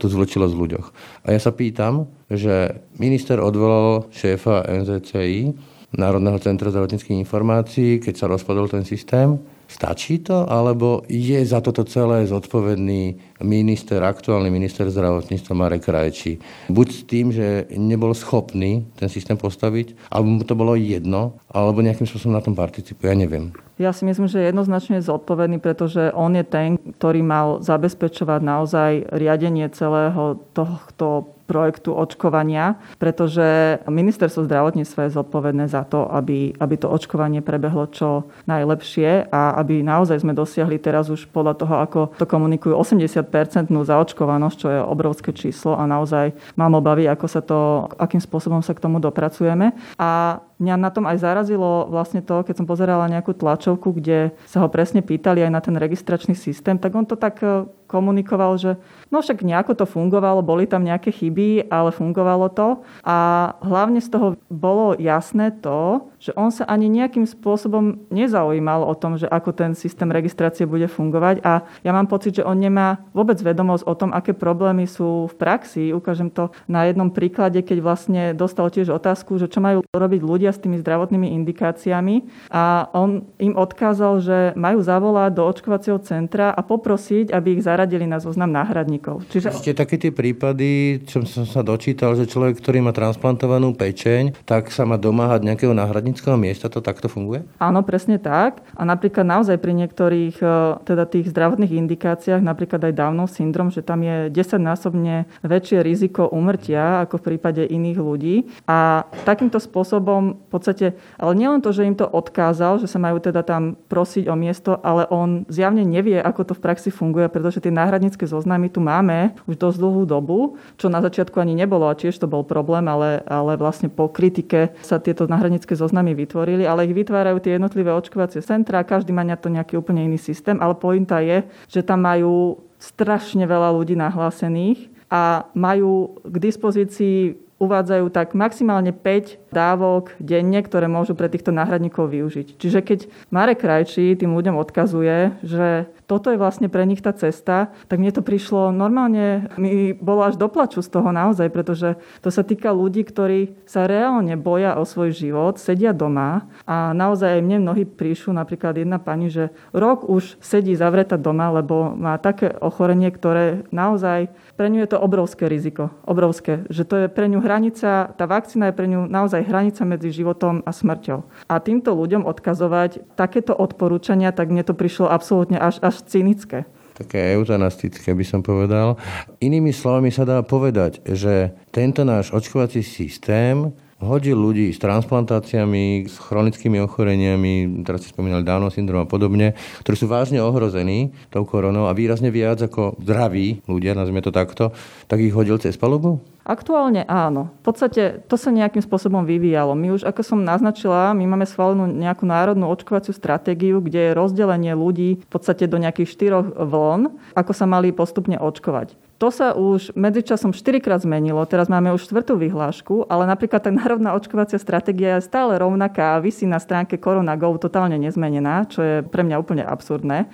tú zločilosť v ľuďoch. A ja sa pýtam, že minister odvolal šéfa NZCI, Národného centra zdravotníckých informácií, keď sa rozpadol ten systém, Stačí to, alebo je za toto celé zodpovedný minister, aktuálny minister zdravotníctva Marek Krajčí? Buď s tým, že nebol schopný ten systém postaviť, alebo mu to bolo jedno, alebo nejakým spôsobom na tom participuje, ja neviem.
Ja si myslím, že jednoznačne je zodpovedný, pretože on je ten, ktorý mal zabezpečovať naozaj riadenie celého tohto projektu očkovania, pretože ministerstvo zdravotníctva je zodpovedné za to, aby, aby to očkovanie prebehlo čo najlepšie a aby naozaj sme dosiahli teraz už podľa toho, ako to komunikujú, 80-percentnú zaočkovanosť, čo je obrovské číslo a naozaj mám obavy, ako sa to, akým spôsobom sa k tomu dopracujeme. A Mňa na tom aj zarazilo vlastne to, keď som pozerala nejakú tlačovku, kde sa ho presne pýtali aj na ten registračný systém, tak on to tak e, komunikoval, že no však nejako to fungovalo, boli tam nejaké chyby, ale fungovalo to. A hlavne z toho bolo jasné to, že on sa ani nejakým spôsobom nezaujímal o tom, že ako ten systém registrácie bude fungovať a ja mám pocit, že on nemá vôbec vedomosť o tom, aké problémy sú v praxi. Ukážem to na jednom príklade, keď vlastne dostal tiež otázku, že čo majú robiť ľudia, s tými zdravotnými indikáciami a on im odkázal, že majú zavolať do očkovacieho centra a poprosiť, aby ich zaradili na zoznam náhradníkov.
Čiže... Ešte také tie prípady, čo som sa dočítal, že človek, ktorý má transplantovanú pečeň, tak sa má domáhať nejakého náhradníckého miesta, to takto funguje?
Áno, presne tak. A napríklad naozaj pri niektorých e, teda tých zdravotných indikáciách, napríklad aj Downov syndrom, že tam je 10-násobne väčšie riziko umrtia ako v prípade iných ľudí. A takýmto spôsobom v podstate, ale nielen to, že im to odkázal, že sa majú teda tam prosiť o miesto, ale on zjavne nevie, ako to v praxi funguje, pretože tie náhradnícke zoznamy tu máme už dosť dlhú dobu, čo na začiatku ani nebolo a tiež to bol problém, ale, ale vlastne po kritike sa tieto náhradnícke zoznamy vytvorili, ale ich vytvárajú tie jednotlivé očkovacie centra, každý má na to nejaký úplne iný systém, ale pointa je, že tam majú strašne veľa ľudí nahlásených a majú k dispozícii uvádzajú tak maximálne 5 dávok denne, ktoré môžu pre týchto náhradníkov využiť. Čiže keď Marek Krajčí tým ľuďom odkazuje, že toto je vlastne pre nich tá cesta, tak mne to prišlo normálne, mi bolo až doplaču z toho naozaj, pretože to sa týka ľudí, ktorí sa reálne boja o svoj život, sedia doma a naozaj aj mne mnohí príšu, napríklad jedna pani, že rok už sedí zavretá doma, lebo má také ochorenie, ktoré naozaj pre ňu je to obrovské riziko. Obrovské. Že to je pre ňu hranica, tá vakcína je pre ňu naozaj hranica medzi životom a smrťou. A týmto ľuďom odkazovať takéto odporúčania, tak mne to prišlo absolútne až, až cynické
také eutanastické by som povedal. Inými slovami sa dá povedať, že tento náš očkovací systém hodil ľudí s transplantáciami, s chronickými ochoreniami, teraz si spomínali Downov syndrom a podobne, ktorí sú vážne ohrození tou koronou a výrazne viac ako zdraví ľudia, nazvime to takto, tak ich hodil cez palubu?
Aktuálne áno. V podstate to sa nejakým spôsobom vyvíjalo. My už, ako som naznačila, my máme schválenú nejakú národnú očkovaciu stratégiu, kde je rozdelenie ľudí v podstate do nejakých štyroch vln, ako sa mali postupne očkovať. To sa už medzičasom 4 krát zmenilo, teraz máme už štvrtú vyhlášku, ale napríklad tá národná očkovacia stratégia je stále rovnaká a vysí na stránke Corona.gov totálne nezmenená, čo je pre mňa úplne absurdné.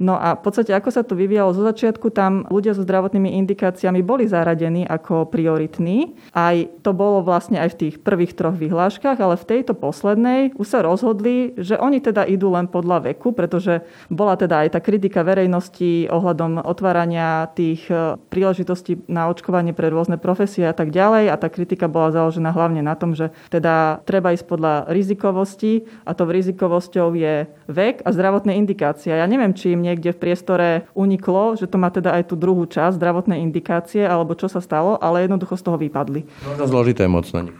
No a v podstate, ako sa to vyvíjalo zo začiatku, tam ľudia so zdravotnými indikáciami boli zaradení ako prioritní. Aj to bolo vlastne aj v tých prvých troch vyhláškach, ale v tejto poslednej už sa rozhodli, že oni teda idú len podľa veku, pretože bola teda aj tá kritika verejnosti ohľadom otvárania tých e, príležitostí na očkovanie pre rôzne profesie a tak ďalej. A tá kritika bola založená hlavne na tom, že teda treba ísť podľa rizikovosti a to v rizikovosti je vek a zdravotné indikácie. Ja neviem, či im niekde v priestore uniklo, že to má teda aj tú druhú časť, zdravotné indikácie, alebo čo sa stalo, ale jednoducho z toho vypadli.
Možno zložité moc na nich.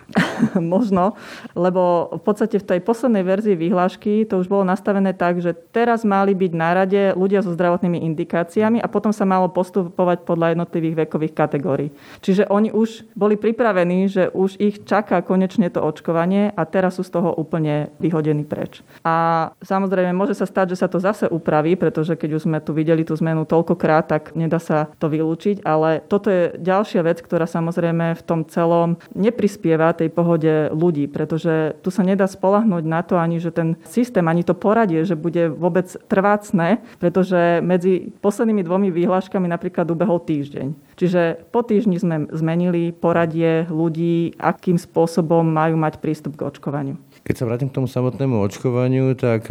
Možno, lebo v podstate v tej poslednej verzii vyhlášky to už bolo nastavené tak, že teraz mali byť na rade ľudia so zdravotnými indikáciami a potom sa malo postupovať podľa jednotlivých vekových kategórií. Čiže oni už boli pripravení, že už ich čaká konečne to očkovanie a teraz sú z toho úplne vyhodení preč. A samozrejme môže sa stať, že sa to zase upraví, pretože keď už sme tu videli tú zmenu toľkokrát, tak nedá sa to vylúčiť, ale toto je ďalšia vec, ktorá samozrejme v tom celom neprispieva tej pohode ľudí, pretože tu sa nedá spolahnúť na to ani, že ten systém, ani to poradie, že bude vôbec trvácne, pretože medzi poslednými dvomi výhláškami napríklad ubehol týždeň. Čiže po týždni sme zmenili poradie ľudí, akým spôsobom majú mať prístup k očkovaniu.
Keď sa vrátim k tomu samotnému očkovaniu, tak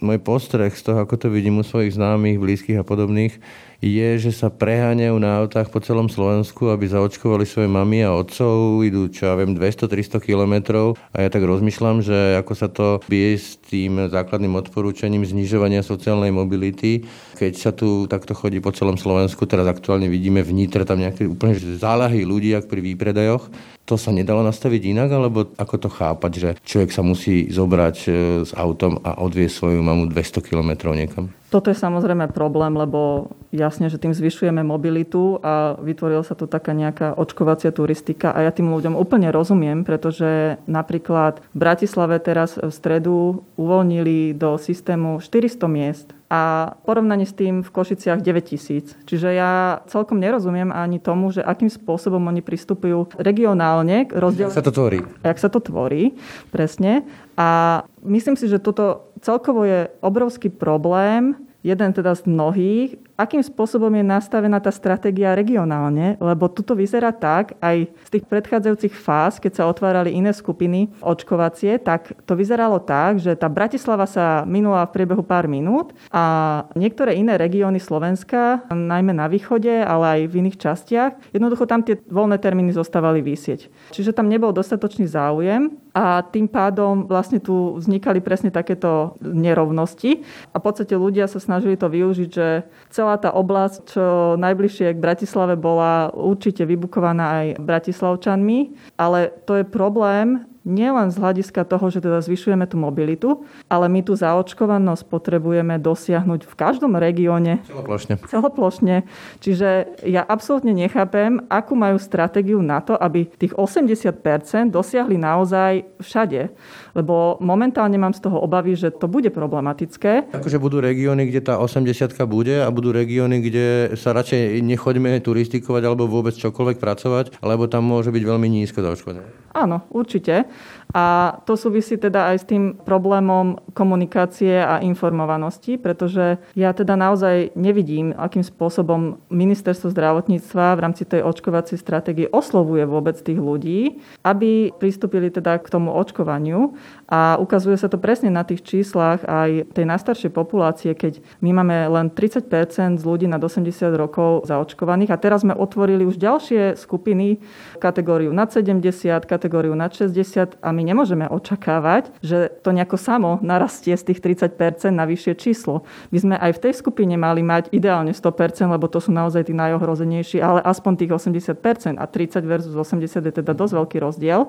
môj postreh z toho, ako to vidím u svojich známych, blízkych a podobných, je, že sa preháňajú na autách po celom Slovensku, aby zaočkovali svoje mamy a otcov, idú, čo ja viem, 200-300 kilometrov. A ja tak rozmýšľam, že ako sa to bije s tým základným odporúčaním znižovania sociálnej mobility, keď sa tu takto chodí po celom Slovensku, teraz aktuálne vidíme v tam nejaké úplne zálahy ľudí, ak pri výpredajoch, to sa nedalo nastaviť inak, alebo ako to chápať, že človek sa musí zobrať e, s autom a odviesť svoju mamu 200 km niekam?
Toto je samozrejme problém, lebo jasne, že tým zvyšujeme mobilitu a vytvorila sa tu taká nejaká očkovacia turistika a ja tým ľuďom úplne rozumiem, pretože napríklad v Bratislave teraz v stredu uvoľnili do systému 400 miest a porovnaní s tým v Košiciach 9000. Čiže ja celkom nerozumiem ani tomu, že akým spôsobom oni pristupujú regionálne k rozdielu.
Jak sa to tvorí?
Jak sa to tvorí, presne. A myslím si, že toto celkovo je obrovský problém, jeden teda z mnohých, akým spôsobom je nastavená tá stratégia regionálne, lebo tuto vyzerá tak, aj z tých predchádzajúcich fáz, keď sa otvárali iné skupiny očkovacie, tak to vyzeralo tak, že tá Bratislava sa minula v priebehu pár minút a niektoré iné regióny Slovenska, najmä na východe, ale aj v iných častiach, jednoducho tam tie voľné termíny zostávali vysieť. Čiže tam nebol dostatočný záujem a tým pádom vlastne tu vznikali presne takéto nerovnosti a v podstate ľudia sa snažili to využiť, že celá tá oblasť, čo najbližšie k Bratislave bola určite vybukovaná aj bratislavčanmi, ale to je problém, nielen z hľadiska toho, že teda zvyšujeme tú mobilitu, ale my tú zaočkovanosť potrebujeme dosiahnuť v každom regióne.
Celoplošne.
Celoplošne. Čiže ja absolútne nechápem, akú majú stratégiu na to, aby tých 80% dosiahli naozaj všade. Lebo momentálne mám z toho obavy, že to bude problematické.
Akože budú regióny, kde tá 80 bude a budú regióny, kde sa radšej nechoďme turistikovať alebo vôbec čokoľvek pracovať, lebo tam môže byť veľmi nízko zaočkovanie.
Áno, určite. A to súvisí teda aj s tým problémom komunikácie a informovanosti, pretože ja teda naozaj nevidím, akým spôsobom ministerstvo zdravotníctva v rámci tej očkovacej stratégie oslovuje vôbec tých ľudí, aby pristúpili teda k tomu očkovaniu. A ukazuje sa to presne na tých číslach aj tej najstaršej populácie, keď my máme len 30% z ľudí nad 80 rokov zaočkovaných a teraz sme otvorili už ďalšie skupiny, kategóriu nad 70, kategóriu nad 60 a my nemôžeme očakávať, že to nejako samo narastie z tých 30% na vyššie číslo. My sme aj v tej skupine mali mať ideálne 100% lebo to sú naozaj tí najohrozenejší, ale aspoň tých 80% a 30 versus 80 je teda dosť veľký rozdiel.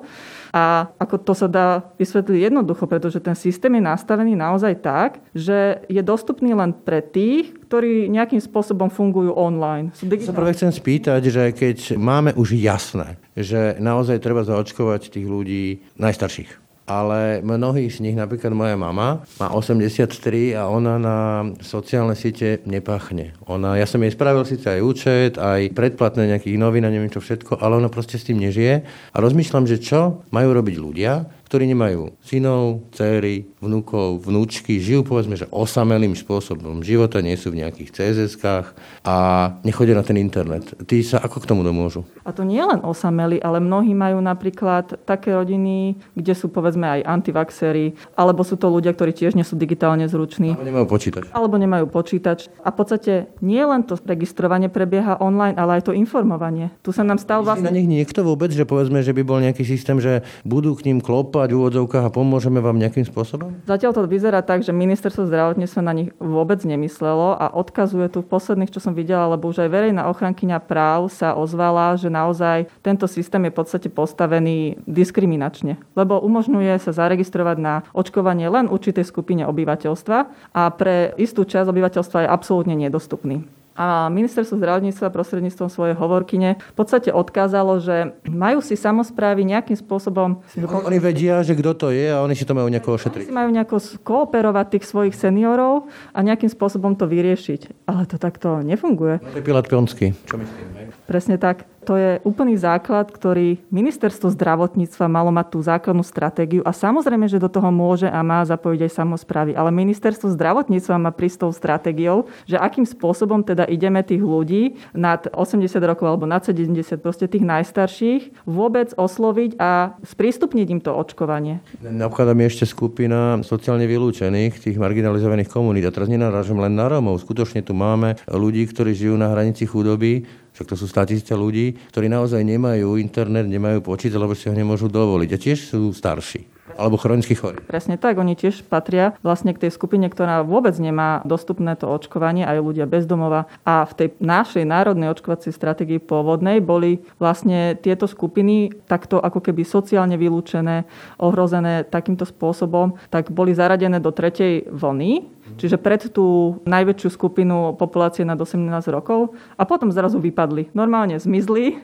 A ako to sa dá vysvetliť jednoducho, pretože ten systém je nastavený naozaj tak, že je dostupný len pre tých, ktorí nejakým spôsobom fungujú online.
Sa prvé chcem spýtať, že keď máme už jasné, že naozaj treba zaočkovať tých ľudí najstarších ale mnohí z nich, napríklad moja mama, má 83 a ona na sociálne siete nepachne. Ona, ja som jej spravil síce aj účet, aj predplatné nejakých novín a neviem čo všetko, ale ona proste s tým nežije. A rozmýšľam, že čo majú robiť ľudia, ktorí nemajú synov, céry, vnúkov, vnúčky, žijú povedzme, že osamelým spôsobom života, nie sú v nejakých CSS-kách a nechodia na ten internet. Tí sa ako k tomu domôžu?
A to nie len osamelí, ale mnohí majú napríklad také rodiny, kde sú povedzme aj antivaxery, alebo sú to ľudia, ktorí tiež nie sú digitálne zruční.
Alebo nemajú počítač.
Alebo nemajú počítač. A v podstate nie len to registrovanie prebieha online, ale aj to informovanie. Tu sa nám stal
vlastne... na nich niekto vôbec, že povedzme, že by bol nejaký systém, že budú k ním klopať kopať v úvodzovkách a pomôžeme vám nejakým spôsobom?
Zatiaľ to vyzerá tak, že ministerstvo zdravotníctva na nich vôbec nemyslelo a odkazuje tu v posledných, čo som videla, lebo už aj verejná ochrankyňa práv sa ozvala, že naozaj tento systém je v podstate postavený diskriminačne, lebo umožňuje sa zaregistrovať na očkovanie len určitej skupine obyvateľstva a pre istú časť obyvateľstva je absolútne nedostupný. A ministerstvo zdravotníctva prostredníctvom svojej hovorkyne v podstate odkázalo, že majú si samozprávy nejakým spôsobom...
Oni vedia, že kto to je a oni si to majú nejako ošetriť.
Si majú nejako kooperovať tých svojich seniorov a nejakým spôsobom to vyriešiť. Ale to takto nefunguje.
No to je Pilat Pionsky. Čo myslím?
Presne tak to je úplný základ, ktorý ministerstvo zdravotníctva malo mať tú základnú stratégiu a samozrejme, že do toho môže a má zapojiť aj samozprávy. Ale ministerstvo zdravotníctva má prísť tou stratégiou, že akým spôsobom teda ideme tých ľudí nad 80 rokov alebo nad 70, proste tých najstarších, vôbec osloviť a sprístupniť im to očkovanie.
Obchádza mi ešte skupina sociálne vylúčených, tých marginalizovaných komunít. A teraz nenarážam len na Rómov. Skutočne tu máme ľudí, ktorí žijú na hranici chudoby, však to sú statisíce ľudí, ktorí naozaj nemajú internet, nemajú počítač, lebo si ho nemôžu dovoliť. A tiež sú starší alebo chronicky chorí.
Presne tak, oni tiež patria vlastne k tej skupine, ktorá vôbec nemá dostupné to očkovanie, aj ľudia bez domova. A v tej našej národnej očkovacej stratégii pôvodnej boli vlastne tieto skupiny takto ako keby sociálne vylúčené, ohrozené takýmto spôsobom, tak boli zaradené do tretej vlny, Čiže pred tú najväčšiu skupinu populácie nad 18 rokov a potom zrazu vypadli. Normálne zmizli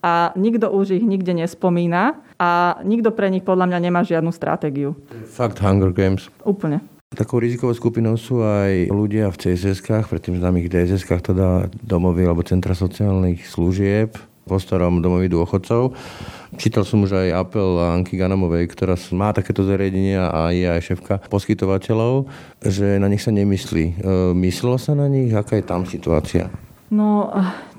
a nikto už ich nikde nespomína a nikto pre nich podľa mňa nemá žiadnu stratégiu.
Fakt Hunger Games.
Úplne.
Takou rizikovou skupinou sú aj ľudia v CSS-kách, predtým známych DSS-kách, teda domovy alebo centra sociálnych služieb, po starom domoví dôchodcov. Čítal som už aj apel Anky Ganamovej, ktorá má takéto zariadenia a je aj šéfka poskytovateľov, že na nich sa nemyslí. E, myslelo sa na nich? Aká je tam situácia?
No,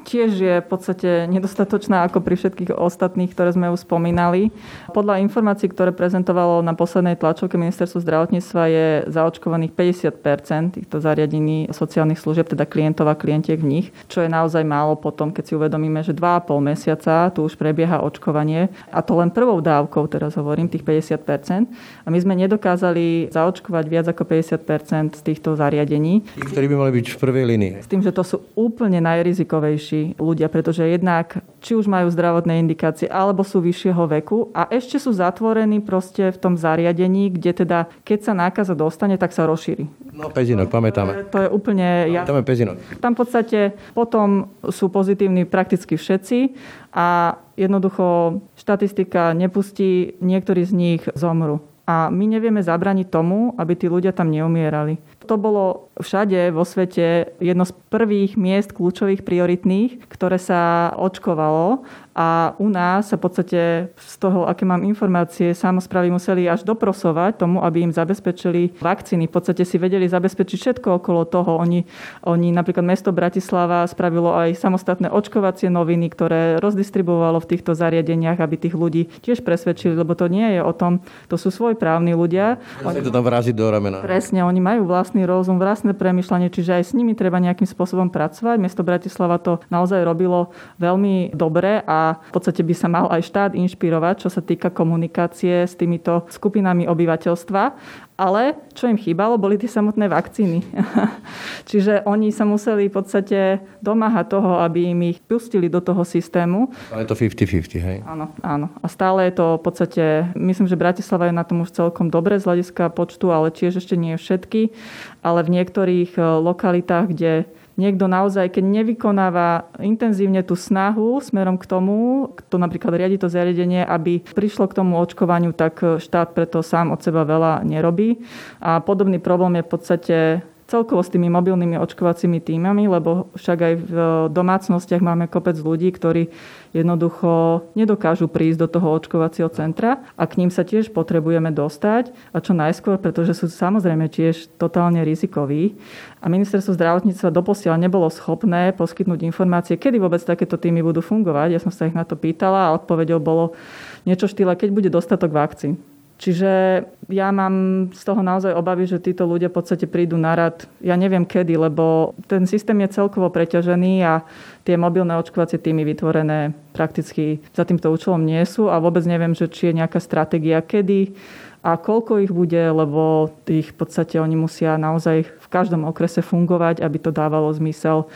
tiež je v podstate nedostatočná ako pri všetkých ostatných, ktoré sme už spomínali. Podľa informácií, ktoré prezentovalo na poslednej tlačovke ministerstvo zdravotníctva je zaočkovaných 50% týchto zariadení sociálnych služieb, teda klientov a klientiek v nich, čo je naozaj málo potom, keď si uvedomíme, že 2,5 mesiaca tu už prebieha očkovanie a to len prvou dávkou, teraz hovorím, tých 50% a my sme nedokázali zaočkovať viac ako 50 z týchto zariadení.
Tí, ktorí by mali byť v prvej línii.
S tým, že to sú úplne najrizikovejší starší ľudia, pretože jednak či už majú zdravotné indikácie, alebo sú vyššieho veku a ešte sú zatvorení proste v tom zariadení, kde teda, keď sa nákaza dostane, tak sa rozšíri.
No, pezinok, pamätáme.
To je úplne...
Ja... Pamätáme pezinok.
Tam v podstate potom sú pozitívni prakticky všetci a jednoducho štatistika nepustí, niektorí z nich zomru. A my nevieme zabraniť tomu, aby tí ľudia tam neumierali. To bolo všade vo svete jedno z prvých miest kľúčových prioritných, ktoré sa očkovalo a u nás sa v podstate z toho, aké mám informácie, samozprávy museli až doprosovať tomu, aby im zabezpečili vakcíny. V podstate si vedeli zabezpečiť všetko okolo toho. Oni, oni napríklad mesto Bratislava spravilo aj samostatné očkovacie noviny, ktoré rozdistribuovalo v týchto zariadeniach, aby tých ľudí tiež presvedčili, lebo to nie je o tom, to sú svojprávni ľudia.
Oni, to tam do ramena.
Presne, oni majú vlastný rozum, vlastné premyšľanie, čiže aj s nimi treba nejakým spôsobom pracovať. Mesto Bratislava to naozaj robilo veľmi dobre a v podstate by sa mal aj štát inšpirovať, čo sa týka komunikácie s týmito skupinami obyvateľstva. Ale čo im chýbalo, boli tie samotné vakcíny. [laughs] Čiže oni sa museli v podstate domáhať toho, aby im ich pustili do toho systému.
Ale je to 50-50, hej?
Áno, áno. A stále je to v podstate, myslím, že Bratislava je na tom už celkom dobre z hľadiska počtu, ale tiež ešte nie všetky. Ale v niektorých eh, lokalitách, kde niekto naozaj, keď nevykonáva intenzívne tú snahu smerom k tomu, kto napríklad riadi to zariadenie, aby prišlo k tomu očkovaniu, tak štát preto sám od seba veľa nerobí. A podobný problém je v podstate celkovo s tými mobilnými očkovacími týmami, lebo však aj v domácnostiach máme kopec ľudí, ktorí jednoducho nedokážu prísť do toho očkovacieho centra a k ním sa tiež potrebujeme dostať a čo najskôr, pretože sú samozrejme tiež totálne rizikoví. A ministerstvo zdravotníctva doposiaľ nebolo schopné poskytnúť informácie, kedy vôbec takéto týmy budú fungovať. Ja som sa ich na to pýtala a odpovedou bolo niečo štýle, keď bude dostatok vakcín. Čiže ja mám z toho naozaj obavy, že títo ľudia v podstate prídu na rad, ja neviem kedy, lebo ten systém je celkovo preťažený a tie mobilné očkovacie týmy vytvorené prakticky za týmto účelom nie sú a vôbec neviem, že či je nejaká stratégia kedy a koľko ich bude, lebo ich v podstate oni musia naozaj v každom okrese fungovať, aby to dávalo zmysel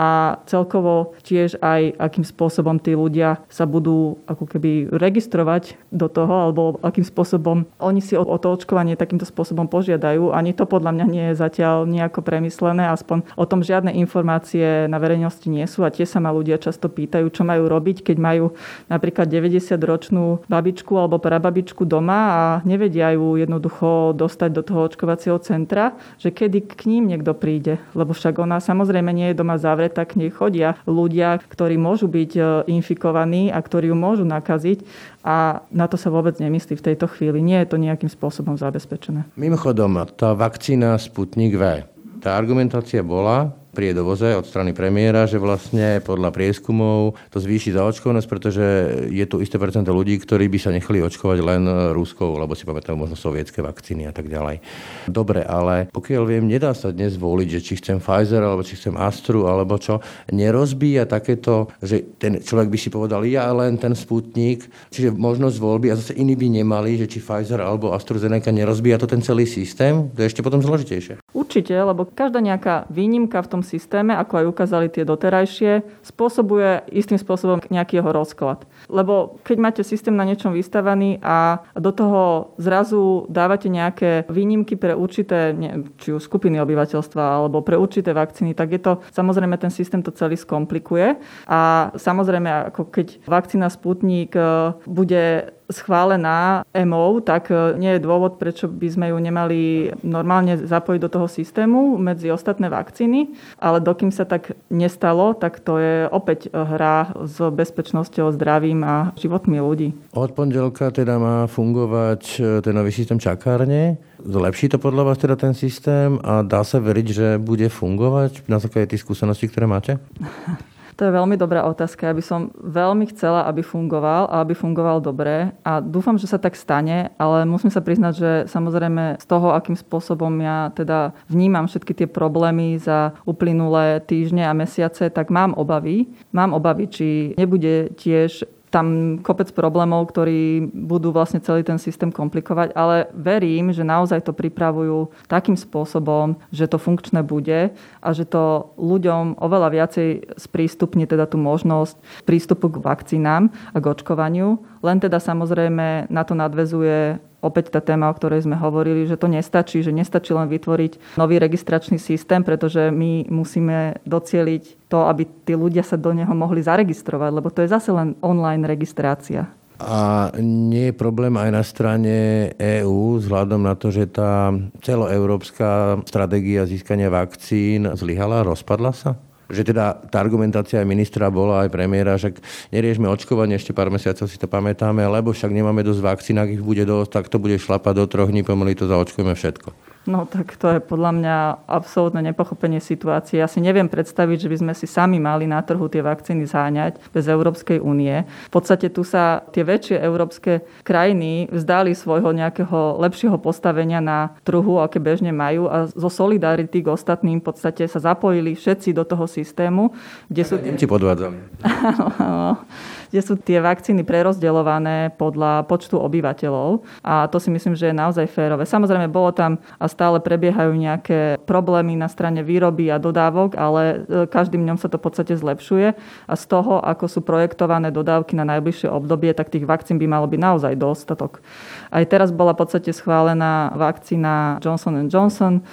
a celkovo tiež aj akým spôsobom tí ľudia sa budú ako keby registrovať do toho, alebo akým spôsobom oni si o, to očkovanie takýmto spôsobom požiadajú. Ani to podľa mňa nie je zatiaľ nejako premyslené, aspoň o tom žiadne informácie na verejnosti nie sú. A tie sa ma ľudia často pýtajú, čo majú robiť, keď majú napríklad 90-ročnú babičku alebo prababičku doma a nevedia ju jednoducho dostať do toho očkovacieho centra, že kedy k ním niekto príde, lebo však ona samozrejme nie je doma zavretá zavretá, k nej chodia ľudia, ktorí môžu byť e, infikovaní a ktorí ju môžu nakaziť a na to sa vôbec nemyslí v tejto chvíli. Nie je to nejakým spôsobom zabezpečené.
Mimochodom, tá vakcína Sputnik V, tá argumentácia bola, pri dovoze od strany premiéra, že vlastne podľa prieskumov to zvýši zaočkovanosť, pretože je tu isté percento ľudí, ktorí by sa nechali očkovať len ruskou, lebo si pamätajú možno sovietské vakcíny a tak ďalej. Dobre, ale pokiaľ viem, nedá sa dnes voliť, že či chcem Pfizer, alebo či chcem Astru, alebo čo. Nerozbíja takéto, že ten človek by si povedal, ja len ten Sputnik, čiže možnosť voľby a zase iní by nemali, že či Pfizer alebo AstraZeneca nerozbíja to ten celý systém, to je ešte potom zložitejšie.
Určite, lebo každá nejaká výnimka v tom systéme, ako aj ukázali tie doterajšie, spôsobuje istým spôsobom nejaký jeho rozklad. Lebo keď máte systém na niečom vystavaný a do toho zrazu dávate nejaké výnimky pre určité, či už skupiny obyvateľstva alebo pre určité vakcíny, tak je to, samozrejme ten systém to celý skomplikuje. A samozrejme, ako keď vakcína Sputnik e, bude schválená EMO, tak e, nie je dôvod, prečo by sme ju nemali normálne zapojiť do toho systému medzi ostatné vakcíny, ale dokým sa tak nestalo, tak to je opäť hra s bezpečnosťou, zdravím a životmi ľudí.
Od pondelka teda má fungovať e, ten nový systém čakárne. Zlepší to podľa vás teda ten systém a dá sa veriť, že bude fungovať na základe tých skúseností, ktoré máte? [laughs]
To je veľmi dobrá otázka. Ja by som veľmi chcela, aby fungoval a aby fungoval dobre a dúfam, že sa tak stane, ale musím sa priznať, že samozrejme z toho, akým spôsobom ja teda vnímam všetky tie problémy za uplynulé týždne a mesiace, tak mám obavy. Mám obavy, či nebude tiež tam kopec problémov, ktorí budú vlastne celý ten systém komplikovať, ale verím, že naozaj to pripravujú takým spôsobom, že to funkčné bude a že to ľuďom oveľa viacej sprístupní teda tú možnosť prístupu k vakcínám a k očkovaniu. Len teda samozrejme na to nadvezuje opäť tá téma, o ktorej sme hovorili, že to nestačí, že nestačí len vytvoriť nový registračný systém, pretože my musíme docieliť to, aby tí ľudia sa do neho mohli zaregistrovať, lebo to je zase len online registrácia.
A nie je problém aj na strane EÚ vzhľadom na to, že tá celoeurópska stratégia získania vakcín zlyhala, rozpadla sa? Že teda tá argumentácia aj ministra bola, aj premiéra, že neriešme očkovanie, ešte pár mesiacov si to pamätáme, lebo však nemáme dosť vakcín, ak ich bude dosť, tak to bude šlapať do troch dní, pomaly to zaočkujeme všetko.
No tak to je podľa mňa absolútne nepochopenie situácie. Ja si neviem predstaviť, že by sme si sami mali na trhu tie vakcíny záňať bez Európskej únie. V podstate tu sa tie väčšie európske krajiny vzdali svojho nejakého lepšieho postavenia na trhu, aké bežne majú a zo solidarity k ostatným v podstate sa zapojili všetci do toho systému,
kde sú... Nemci podvádzali. [laughs]
kde sú tie vakcíny prerozdeľované podľa počtu obyvateľov a to si myslím, že je naozaj férové. Samozrejme, bolo tam a stále prebiehajú nejaké problémy na strane výroby a dodávok, ale e, každým dňom sa to v podstate zlepšuje a z toho, ako sú projektované dodávky na najbližšie obdobie, tak tých vakcín by malo byť naozaj dostatok. Aj teraz bola v podstate schválená vakcína Johnson Johnson,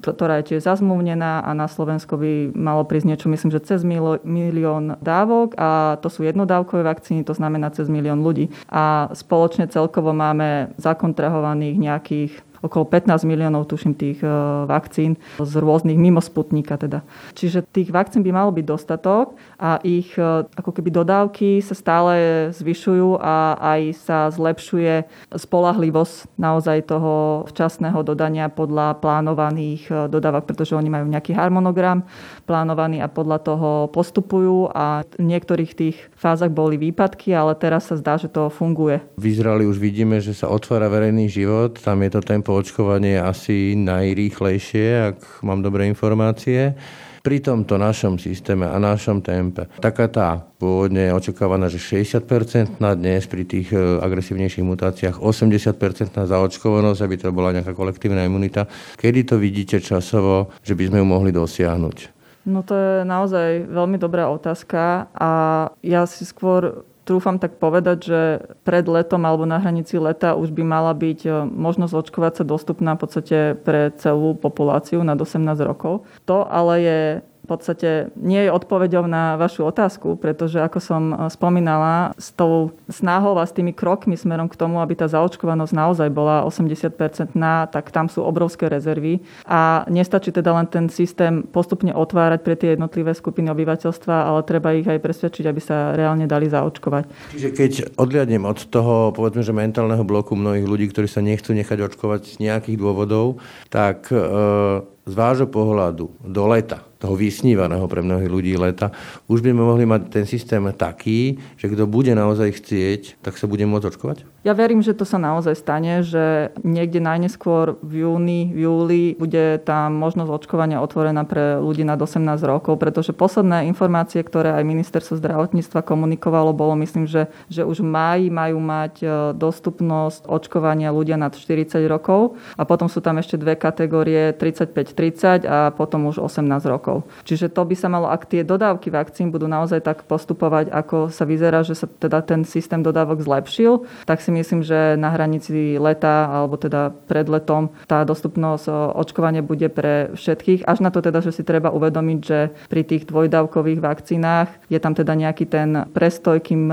ktorá je tiež zazmluvnená a na Slovensko by malo prísť niečo, myslím, že cez milión dávok a to sú jednodávkové vakcíny, to znamená cez milión ľudí. A spoločne celkovo máme zakontrahovaných nejakých okolo 15 miliónov, tuším, tých e, vakcín z rôznych, mimo Sputnika teda. Čiže tých vakcín by malo byť dostatok a ich e, ako keby dodávky sa stále zvyšujú a aj sa zlepšuje spolahlivosť naozaj toho včasného dodania podľa plánovaných e, dodávok, pretože oni majú nejaký harmonogram plánovaný a podľa toho postupujú a v niektorých tých fázach boli výpadky, ale teraz sa zdá, že to funguje.
V Izraeli už vidíme, že sa otvára verejný život, tam je to tempo očkovania asi najrýchlejšie, ak mám dobré informácie pri tomto našom systéme a našom tempe. Taká tá pôvodne očakávaná, že 60% na dnes pri tých e, agresívnejších mutáciách, 80% na zaočkovanosť, aby to bola nejaká kolektívna imunita. Kedy to vidíte časovo, že by sme ju mohli dosiahnuť?
No to je naozaj veľmi dobrá otázka a ja si skôr trúfam tak povedať, že pred letom alebo na hranici leta už by mala byť e, možnosť očkovať sa dostupná v podstate pre celú populáciu nad 18 rokov. To ale je podstate nie je odpoveďou na vašu otázku, pretože ako som e, spomínala, s tou snahou a s tými krokmi smerom k tomu, aby tá zaočkovanosť naozaj bola 80% na, tak tam sú obrovské rezervy a nestačí teda len ten systém postupne otvárať pre tie jednotlivé skupiny obyvateľstva, ale treba ich aj presvedčiť, aby sa reálne dali zaočkovať.
Čiže keď odliadnem od toho, povedzme, že mentálneho bloku mnohých ľudí, ktorí sa nechcú nechať očkovať z nejakých dôvodov, tak e, z vášho pohľadu do leta toho vysnívaného pre mnohých ľudí leta, už by sme mohli mať ten systém taký, že kto bude naozaj chcieť, tak sa bude môcť očkovať?
Ja verím, že to sa naozaj stane, že niekde najneskôr v júni, v júli bude tá možnosť očkovania otvorená pre ľudí nad 18 rokov, pretože posledné informácie, ktoré aj ministerstvo zdravotníctva komunikovalo, bolo myslím, že, že už v majú mať e, dostupnosť očkovania ľudia nad 40 rokov a potom sú tam ešte dve kategórie 35-30 a potom už 18 rokov rokov. Čiže to by sa malo, ak tie dodávky vakcín budú naozaj tak postupovať, ako sa vyzerá, že sa teda ten systém dodávok zlepšil, tak si myslím, že na hranici leta alebo teda pred letom tá dostupnosť očkovania bude pre všetkých. Až na to teda, že si treba uvedomiť, že pri tých dvojdávkových vakcínach je tam teda nejaký ten prestoj, kým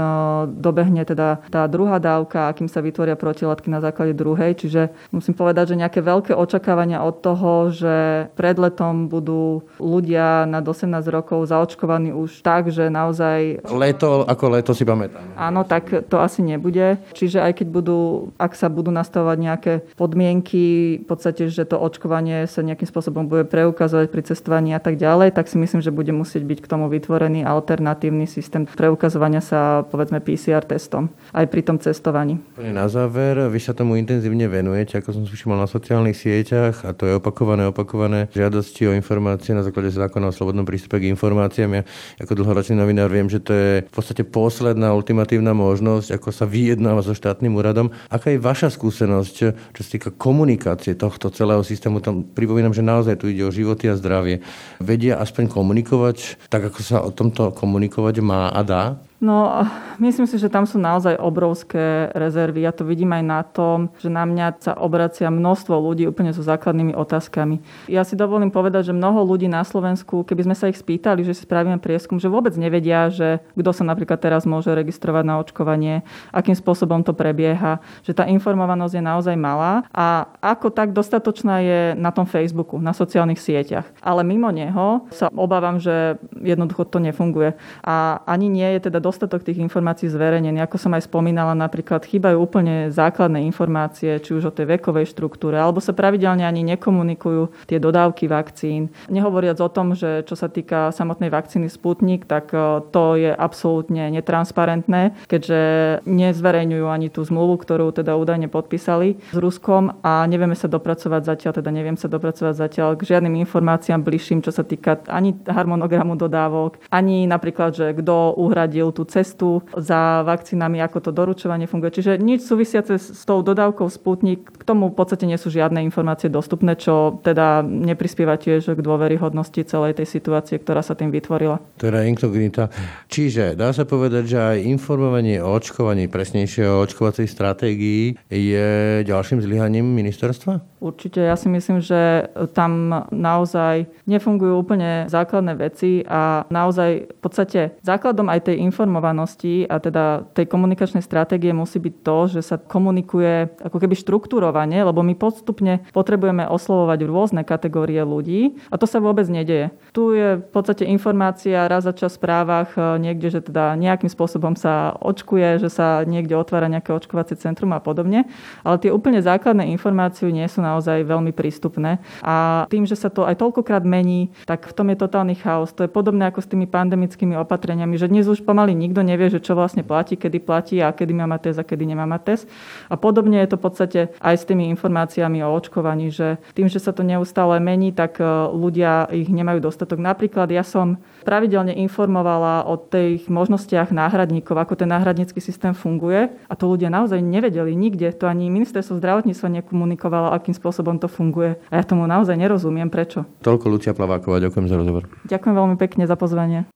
dobehne teda tá druhá dávka a kým sa vytvoria protilátky na základe druhej. Čiže musím povedať, že nejaké veľké očakávania od toho, že pred letom budú ľudia ľudia nad 18 rokov zaočkovaní už tak, že naozaj...
Leto ako leto si pamätám.
Áno, tak to asi nebude. Čiže aj keď budú, ak sa budú nastavovať nejaké podmienky, v podstate, že to očkovanie sa nejakým spôsobom bude preukazovať pri cestovaní a tak ďalej, tak si myslím, že bude musieť byť k tomu vytvorený alternatívny systém preukazovania sa, povedzme, PCR testom aj pri tom cestovaní.
Na záver, vy sa tomu intenzívne venujete, ako som si všimol na sociálnych sieťach a to je opakované, opakované žiadosti o informácie na základe zákona o slobodnom prístupe k informáciám. Ja ako dlhoročný novinár viem, že to je v podstate posledná ultimatívna možnosť, ako sa vyjednáva so štátnym úradom. Aká je vaša skúsenosť, čo sa týka komunikácie tohto celého systému? Tam pripomínam, že naozaj tu ide o životy a zdravie. Vedia aspoň komunikovať tak, ako sa o tomto komunikovať má a dá?
No, myslím si, že tam sú naozaj obrovské rezervy. Ja to vidím aj na tom, že na mňa sa obracia množstvo ľudí úplne so základnými otázkami. Ja si dovolím povedať, že mnoho ľudí na Slovensku, keby sme sa ich spýtali, že si spravíme prieskum, že vôbec nevedia, že kto sa napríklad teraz môže registrovať na očkovanie, akým spôsobom to prebieha, že tá informovanosť je naozaj malá a ako tak dostatočná je na tom Facebooku, na sociálnych sieťach. Ale mimo neho sa obávam, že jednoducho to nefunguje. A ani nie je teda dostatok tých informácií zverejnený. Ako som aj spomínala, napríklad chýbajú úplne základné informácie, či už o tej vekovej štruktúre, alebo sa pravidelne ani nekomunikujú tie dodávky vakcín. Nehovoriac o tom, že čo sa týka samotnej vakcíny Sputnik, tak e, to je absolútne netransparentné, keďže nezverejňujú ani tú zmluvu, ktorú teda údajne podpísali s Ruskom a nevieme sa dopracovať zatiaľ, teda neviem sa dopracovať zatiaľ k žiadnym informáciám bližším, čo sa týka ani harmonogramu dodávok, ani napríklad, že kto uhradil tú cestu za vakcínami, ako to doručovanie funguje. Čiže nič súvisiace s tou dodávkou Sputnik, k tomu v podstate nie sú žiadne informácie dostupné, čo teda neprispieva tiež k dôveryhodnosti celej tej situácie, ktorá sa tým vytvorila.
Teda inkognita. Čiže dá sa povedať, že aj informovanie o očkovaní, presnejšie o očkovacej stratégii je ďalším zlyhaním ministerstva?
Určite, ja si myslím, že tam naozaj nefungujú úplne základné veci a naozaj v podstate základom aj tej informovanosti a teda tej komunikačnej stratégie musí byť to, že sa komunikuje ako keby štruktúrovane, lebo my postupne potrebujeme oslovovať rôzne kategórie ľudí a to sa vôbec nedeje. Tu je v podstate informácia raz za čas v správach e, niekde, že teda nejakým spôsobom sa očkuje, že sa niekde otvára nejaké očkovacie centrum a podobne, ale tie úplne základné informácie nie sú naozaj veľmi prístupné. A tým, že sa to aj toľkokrát mení, tak v tom je totálny chaos. To je podobné ako s tými pandemickými opatreniami, že dnes už pomaly nikto nevie, že čo vlastne platí, kedy platí a kedy má mať test a kedy nemá mať test. A podobne je to v podstate aj s tými informáciami o očkovaní, že tým, že sa to neustále mení, tak e, ľudia ich nemajú dostatok. Napríklad ja som pravidelne informovala o tých možnostiach náhradníkov, ako ten náhradnícky systém funguje a to ľudia naozaj nevedeli nikde. To ani ministerstvo zdravotníctva nekomunikovalo, akým spôsobom to funguje. A ja tomu naozaj nerozumiem, prečo.
Toľko Lucia Plaváková, ďakujem za rozhovor.
Ďakujem veľmi pekne za pozvanie.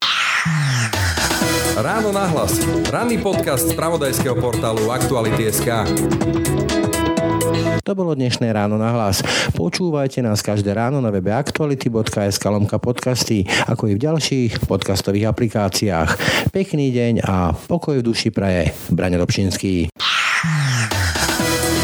Ráno nahlas. Ranný podcast z pravodajského portálu Aktuality.sk.
To bolo dnešné ráno na hlas. Počúvajte nás každé ráno na webe aktuality.sk lomka podcasty, ako i v ďalších podcastových aplikáciách. Pekný deň a pokoj v duši praje. Braňo Dobšinský.